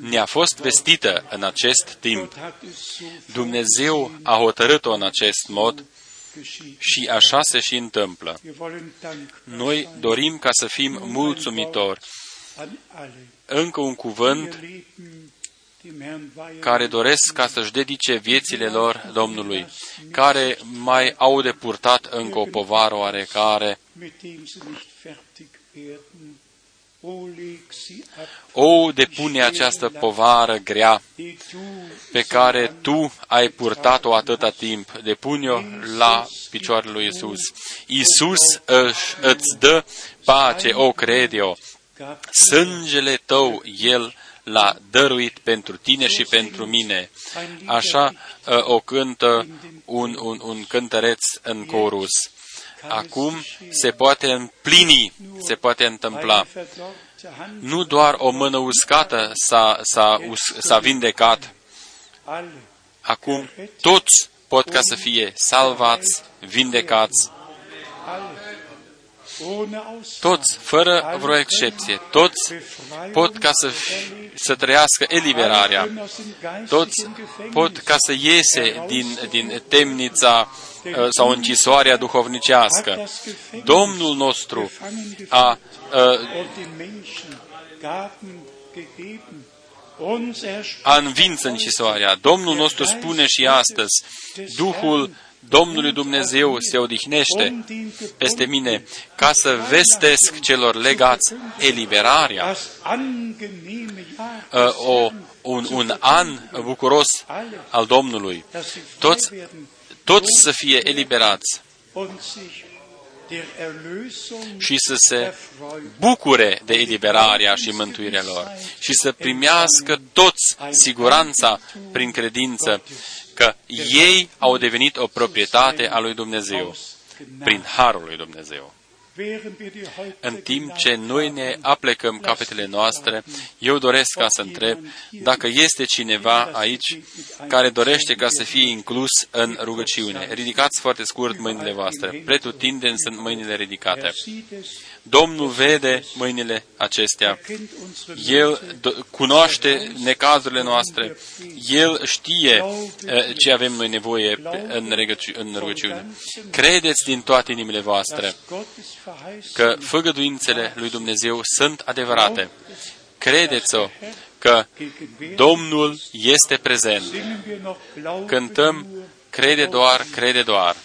ne-a fost vestită în acest timp. Dumnezeu a hotărât-o în acest mod și așa se și întâmplă. Noi dorim ca să fim mulțumitori. Încă un cuvânt care doresc ca să-și dedice viețile lor Domnului, care mai au de purtat încă o povară oarecare, o, depune această povară grea pe care tu ai purtat-o atâta timp. Depune-o la picioarele lui Isus. Isus îți dă pace, o cred eu. Sângele tău, El l-a dăruit pentru tine și pentru mine. Așa ă, o cântă un, un, un cântăreț în corus. Acum se poate împlini, se poate întâmpla. Nu doar o mână uscată s-a, s-a, s-a vindecat. Acum toți pot ca să fie salvați, vindecați. Toți, fără vreo excepție, toți pot ca să, să trăiască eliberarea. Toți pot ca să iese din, din temnița uh, sau închisoarea duhovnicească. Domnul nostru a, a a învins închisoarea. Domnul nostru spune și astăzi, Duhul Domnului Dumnezeu se odihnește peste mine ca să vestesc celor legați eliberarea, uh, o, un, un an bucuros al Domnului. Toți, toți să fie eliberați și să se bucure de eliberarea și mântuirea lor și să primească toți siguranța prin credință că ei au devenit o proprietate a lui Dumnezeu prin harul lui Dumnezeu. În timp ce noi ne aplecăm capetele noastre, eu doresc ca să întreb dacă este cineva aici care dorește ca să fie inclus în rugăciune. Ridicați foarte scurt mâinile voastre. Pretutindeni sunt mâinile ridicate. Domnul vede mâinile acestea. El cunoaște necazurile noastre. El știe eh, ce avem noi nevoie în rugăciune. Credeți din toate inimile voastre că făgăduințele lui Dumnezeu sunt adevărate. Credeți-o că Domnul este prezent. Cântăm, crede doar, crede doar.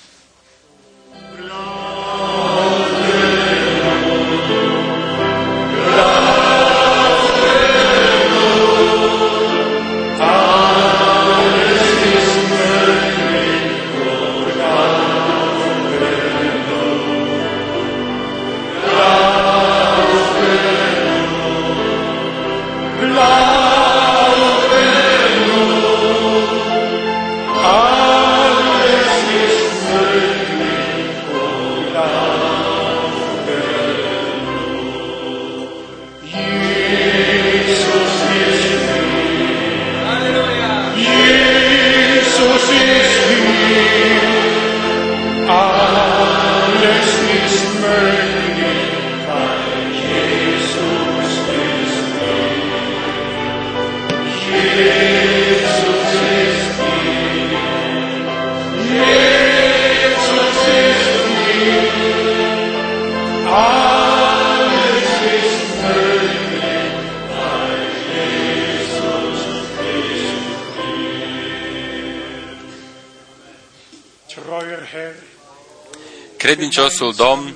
Credinciosul Domn,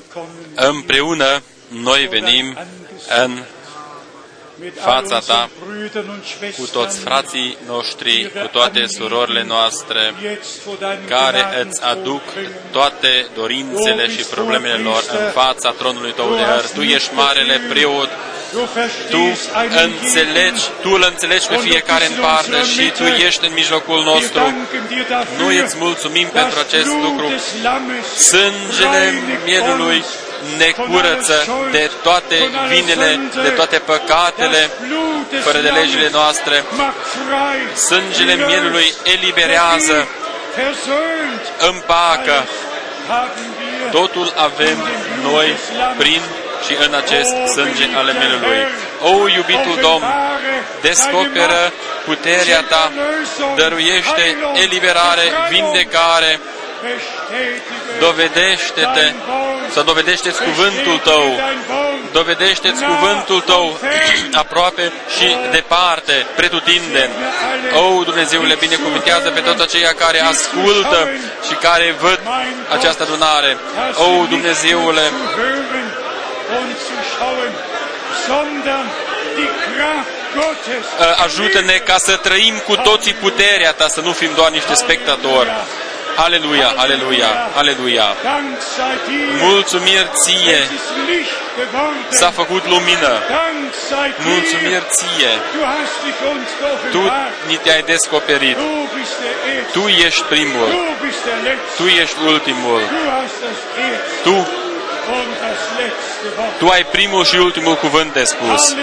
împreună noi venim în fața ta cu toți frații noștri, cu toate surorile noastre, care îți aduc toate dorințele și problemele lor în fața tronului tău de hăr. Tu ești marele preot tu înțelegi, Tu îl înțelegi pe fiecare în parte și Tu ești în mijlocul nostru. Noi îți mulțumim pentru acest lucru. Sângele mielului ne curăță de toate vinele, de toate păcatele, fără de legile noastre. Sângele mielului eliberează, împacă. Totul avem noi prin și în acest sânge ale melului. O, iubitul Domn, descoperă puterea Ta, dăruiește eliberare, vindecare, dovedește-te, să dovedește cuvântul Tău, Dovedește-ți cuvântul tău aproape și departe, pretutindeni. O, Dumnezeule, binecuvintează pe toți aceia care ascultă și care văd această adunare. O, Dumnezeule, ajută-ne ca să trăim cu toții puterea Ta, să nu fim doar niște spectatori. Aleluia, aleluia, aleluia. Mulțumiri ție. S-a făcut lumină. Mulțumiri ție. Tu ni te-ai descoperit. Tu ești primul. Tu ești ultimul. Tu tu ai primul și ultimul cuvânt de spus.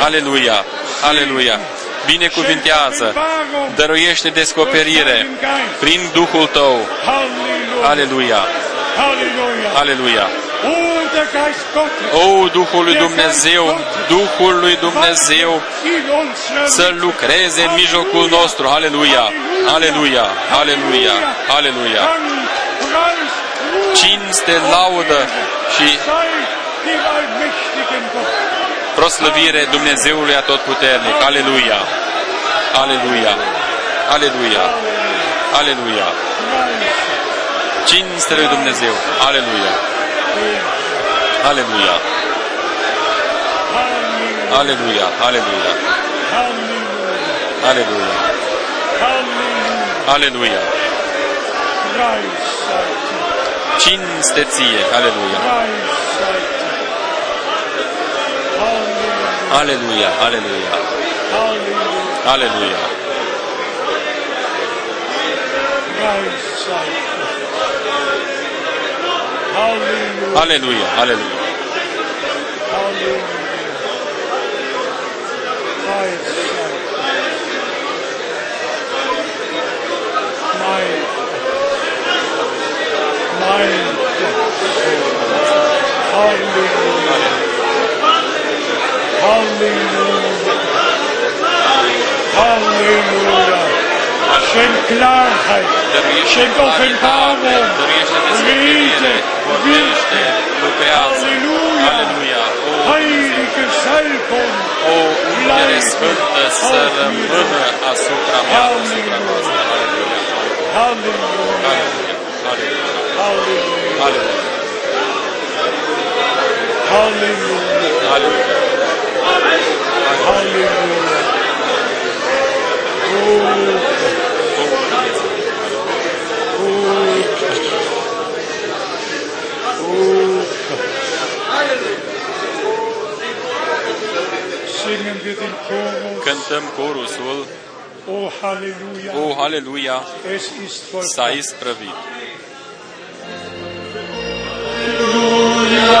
Aleluia! Aleluia! Binecuvintează, dăruiește descoperire prin Duhul Tău. Aleluia! Aleluia! O, Duhul lui Dumnezeu, Duhul lui Dumnezeu să lucreze în mijlocul nostru. Aleluia! Aleluia! Aleluia! Aleluia! Cinste, laudă și proslăvire Dumnezeului Atotputernic. Aleluia! Aleluia! Aleluia! Aleluia! Cinste lui Dumnezeu! Aleluia! Aleluia! Aleluia! Aleluia! Aleluia! Aleluia! Cinste ție! Aleluia! Aleluia! Aleluia! Aleluia! Aleluia! Aleluia! Halleluja. Schenk Klarheit. Schenk Offenbarung. Rede. Wirke. Halleluja. Heilige Salbung. O ungere sfântă să rămână asupra mea, asupra noastră. Halleluja. Halleluja. Halleluja. Halleluja. Singen wir den Chorus. Cântăm corusul. Oh Halleluja. O, aleluia, Es ist s-a vollbracht. isprăvit. Halleluja,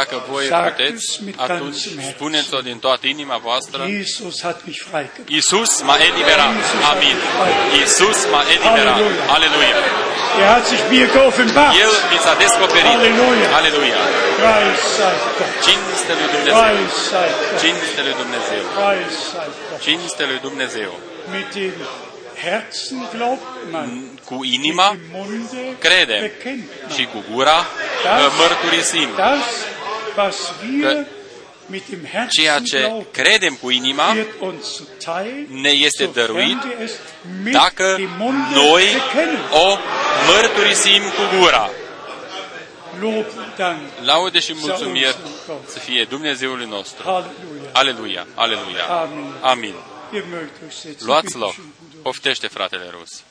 Dacă voi Sagt puteți, es mit atunci ganzem Herzen. spuneți-o din toată inima voastră. Jesus hat mich freigemacht. Iisus m-a eliberat. Amin. Iisus m-a eliberat. Aleluia. Aleluia. Er hat sich mir geoffenbart. El mi s-a descoperit. Aleluia. Aleluia. Preis sei Gott. Cinste lui Dumnezeu. Preis sei Gott. Cinste lui Dumnezeu. Preis sei Gott. Cinste lui Dumnezeu. Mit dem Herzen glaubt man, Cu mit inima dem Munde crede bekennt man. și cu gura uh, mărturisim. Das, was wir mit dem Ceea Herzen ce glauben, credem cu inima wird uns zuteil, ne este sofern dăruit wir es mit dacă dem Munde noi bekennen. o mărturisim cu gura. Lob, Dank. Laude și mulțumiri să fie Dumnezeului nostru. Halleluja. Aleluia, aleluia. Amin. Amin. Ihr mögt euch setzen. Luați Bitte loc. Schön, Bruder. Poftește, fratele Rus.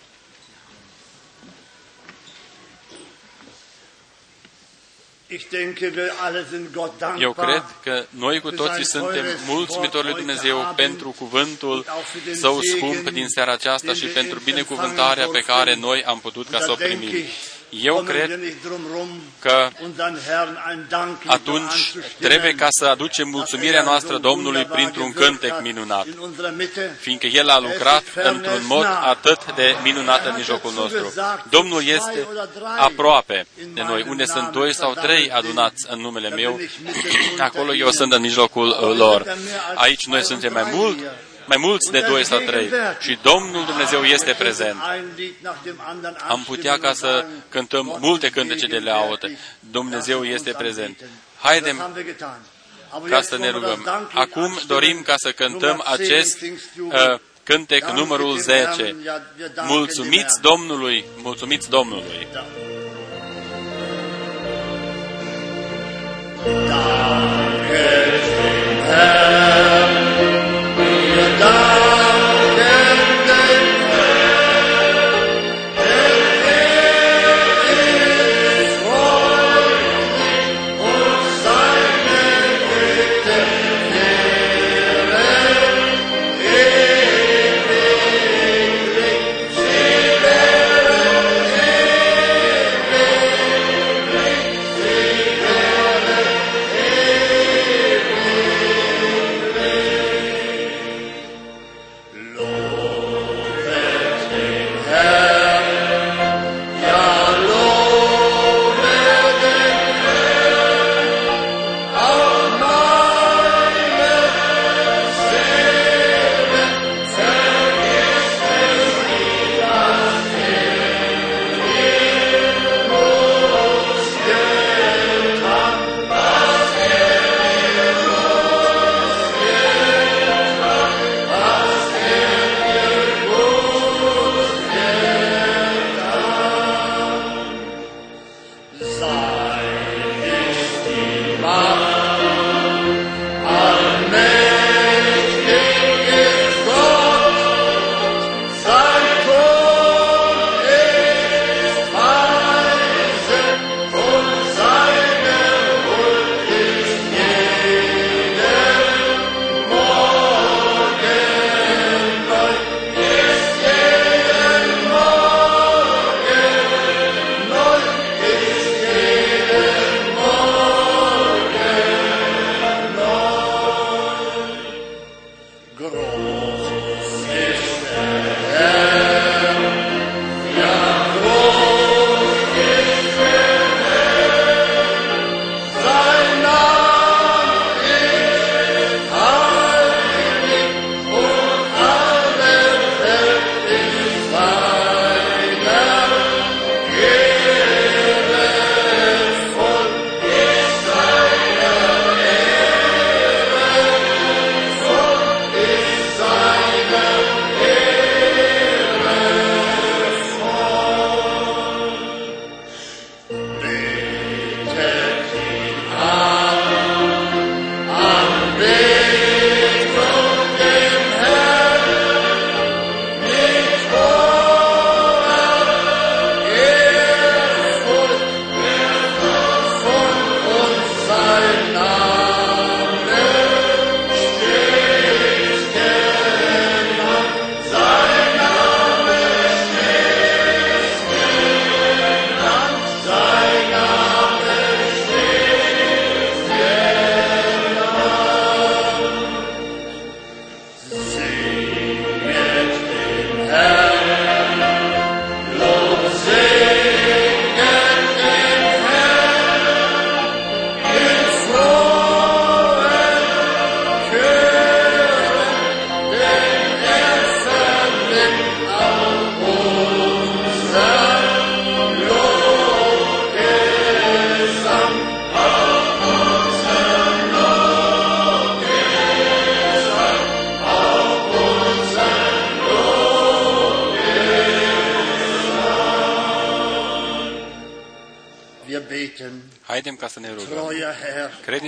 Eu cred că noi cu toții suntem mulțumitori lui Dumnezeu pentru cuvântul său scump din seara aceasta și pentru binecuvântarea pe care noi am putut ca să o primim. Eu cred că atunci trebuie ca să aducem mulțumirea noastră Domnului printr-un cântec minunat, fiindcă El a lucrat într-un mod atât de minunat în mijlocul nostru. Domnul este aproape de noi. Unde sunt doi sau trei adunați în numele meu, acolo eu sunt în mijlocul lor. Aici noi suntem mai mult mai mulți de doi sau trei și Domnul Dumnezeu este prezent. Am putea ca să cântăm multe cântece de laudă. Dumnezeu este prezent. Haidem ca să ne rugăm. Acum dorim ca să cântăm acest uh, cântec numărul 10. Mulțumiți Domnului, mulțumiți Domnului. Danke,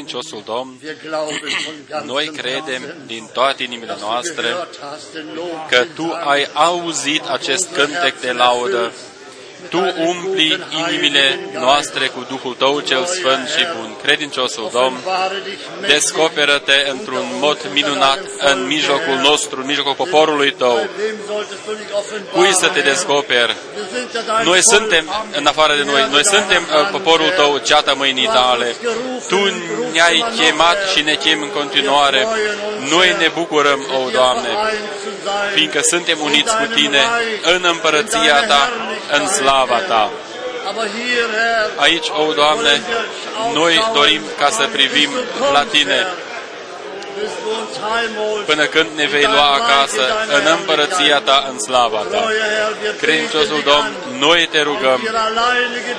credinciosul Domn, noi credem din toate inimile noastre că Tu ai auzit acest cântec de laudă Tu umpli inimile noastre cu Duhul Tău cel Sfânt și Bun. Credinciosul Domn, descoperă-te într-un mod minunat în mijlocul nostru, în mijlocul poporului Tău. Cui să te descoperi? Noi suntem, în afară de noi, noi suntem uh, poporul Tău, ceata mâinii tale. Tu ne-ai chemat și ne chem în continuare. Noi ne bucurăm, o Doamne, fiindcă suntem uniți cu Tine în împărăția Ta, în slava Ta. Aici, o Doamne, noi dorim ca să privim la Tine până când ne vei lua acasă în împărăția Ta, în slava Ta. Credinciosul Domn, noi te rugăm,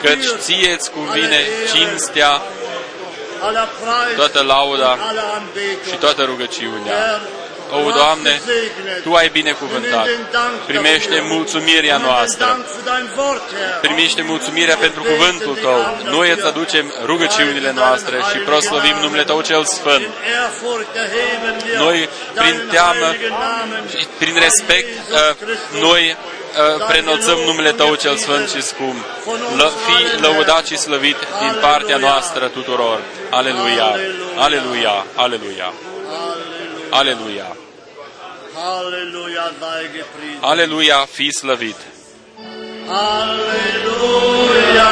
căci ție îți cuvine cinstea, toată lauda și toată rugăciunea. O, Doamne, Tu ai binecuvântat. Primește mulțumirea noastră. Primește mulțumirea pentru cuvântul Tău. Noi îți aducem rugăciunile noastre și proslăvim numele Tău cel Sfânt. Noi, prin teamă și prin respect, uh, noi uh, prenoțăm numele Tău cel Sfânt și scump. Fii lăudat și slăvit din partea noastră tuturor. Aleluia! Aleluia! Aleluia! Aleluia! Aleluia, fi slăvit! Aleluia,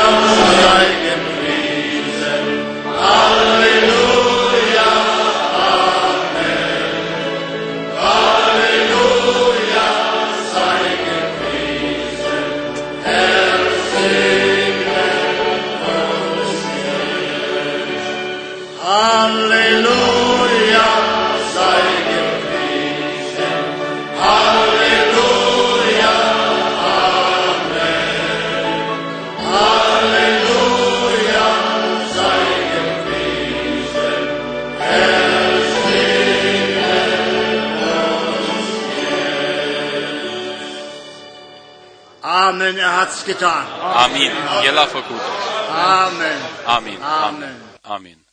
sei gepriesen. Aleluia, Amen, er hat's getan. Amin. El a făcut. Amen. Amin. Amin. Amen. Amin.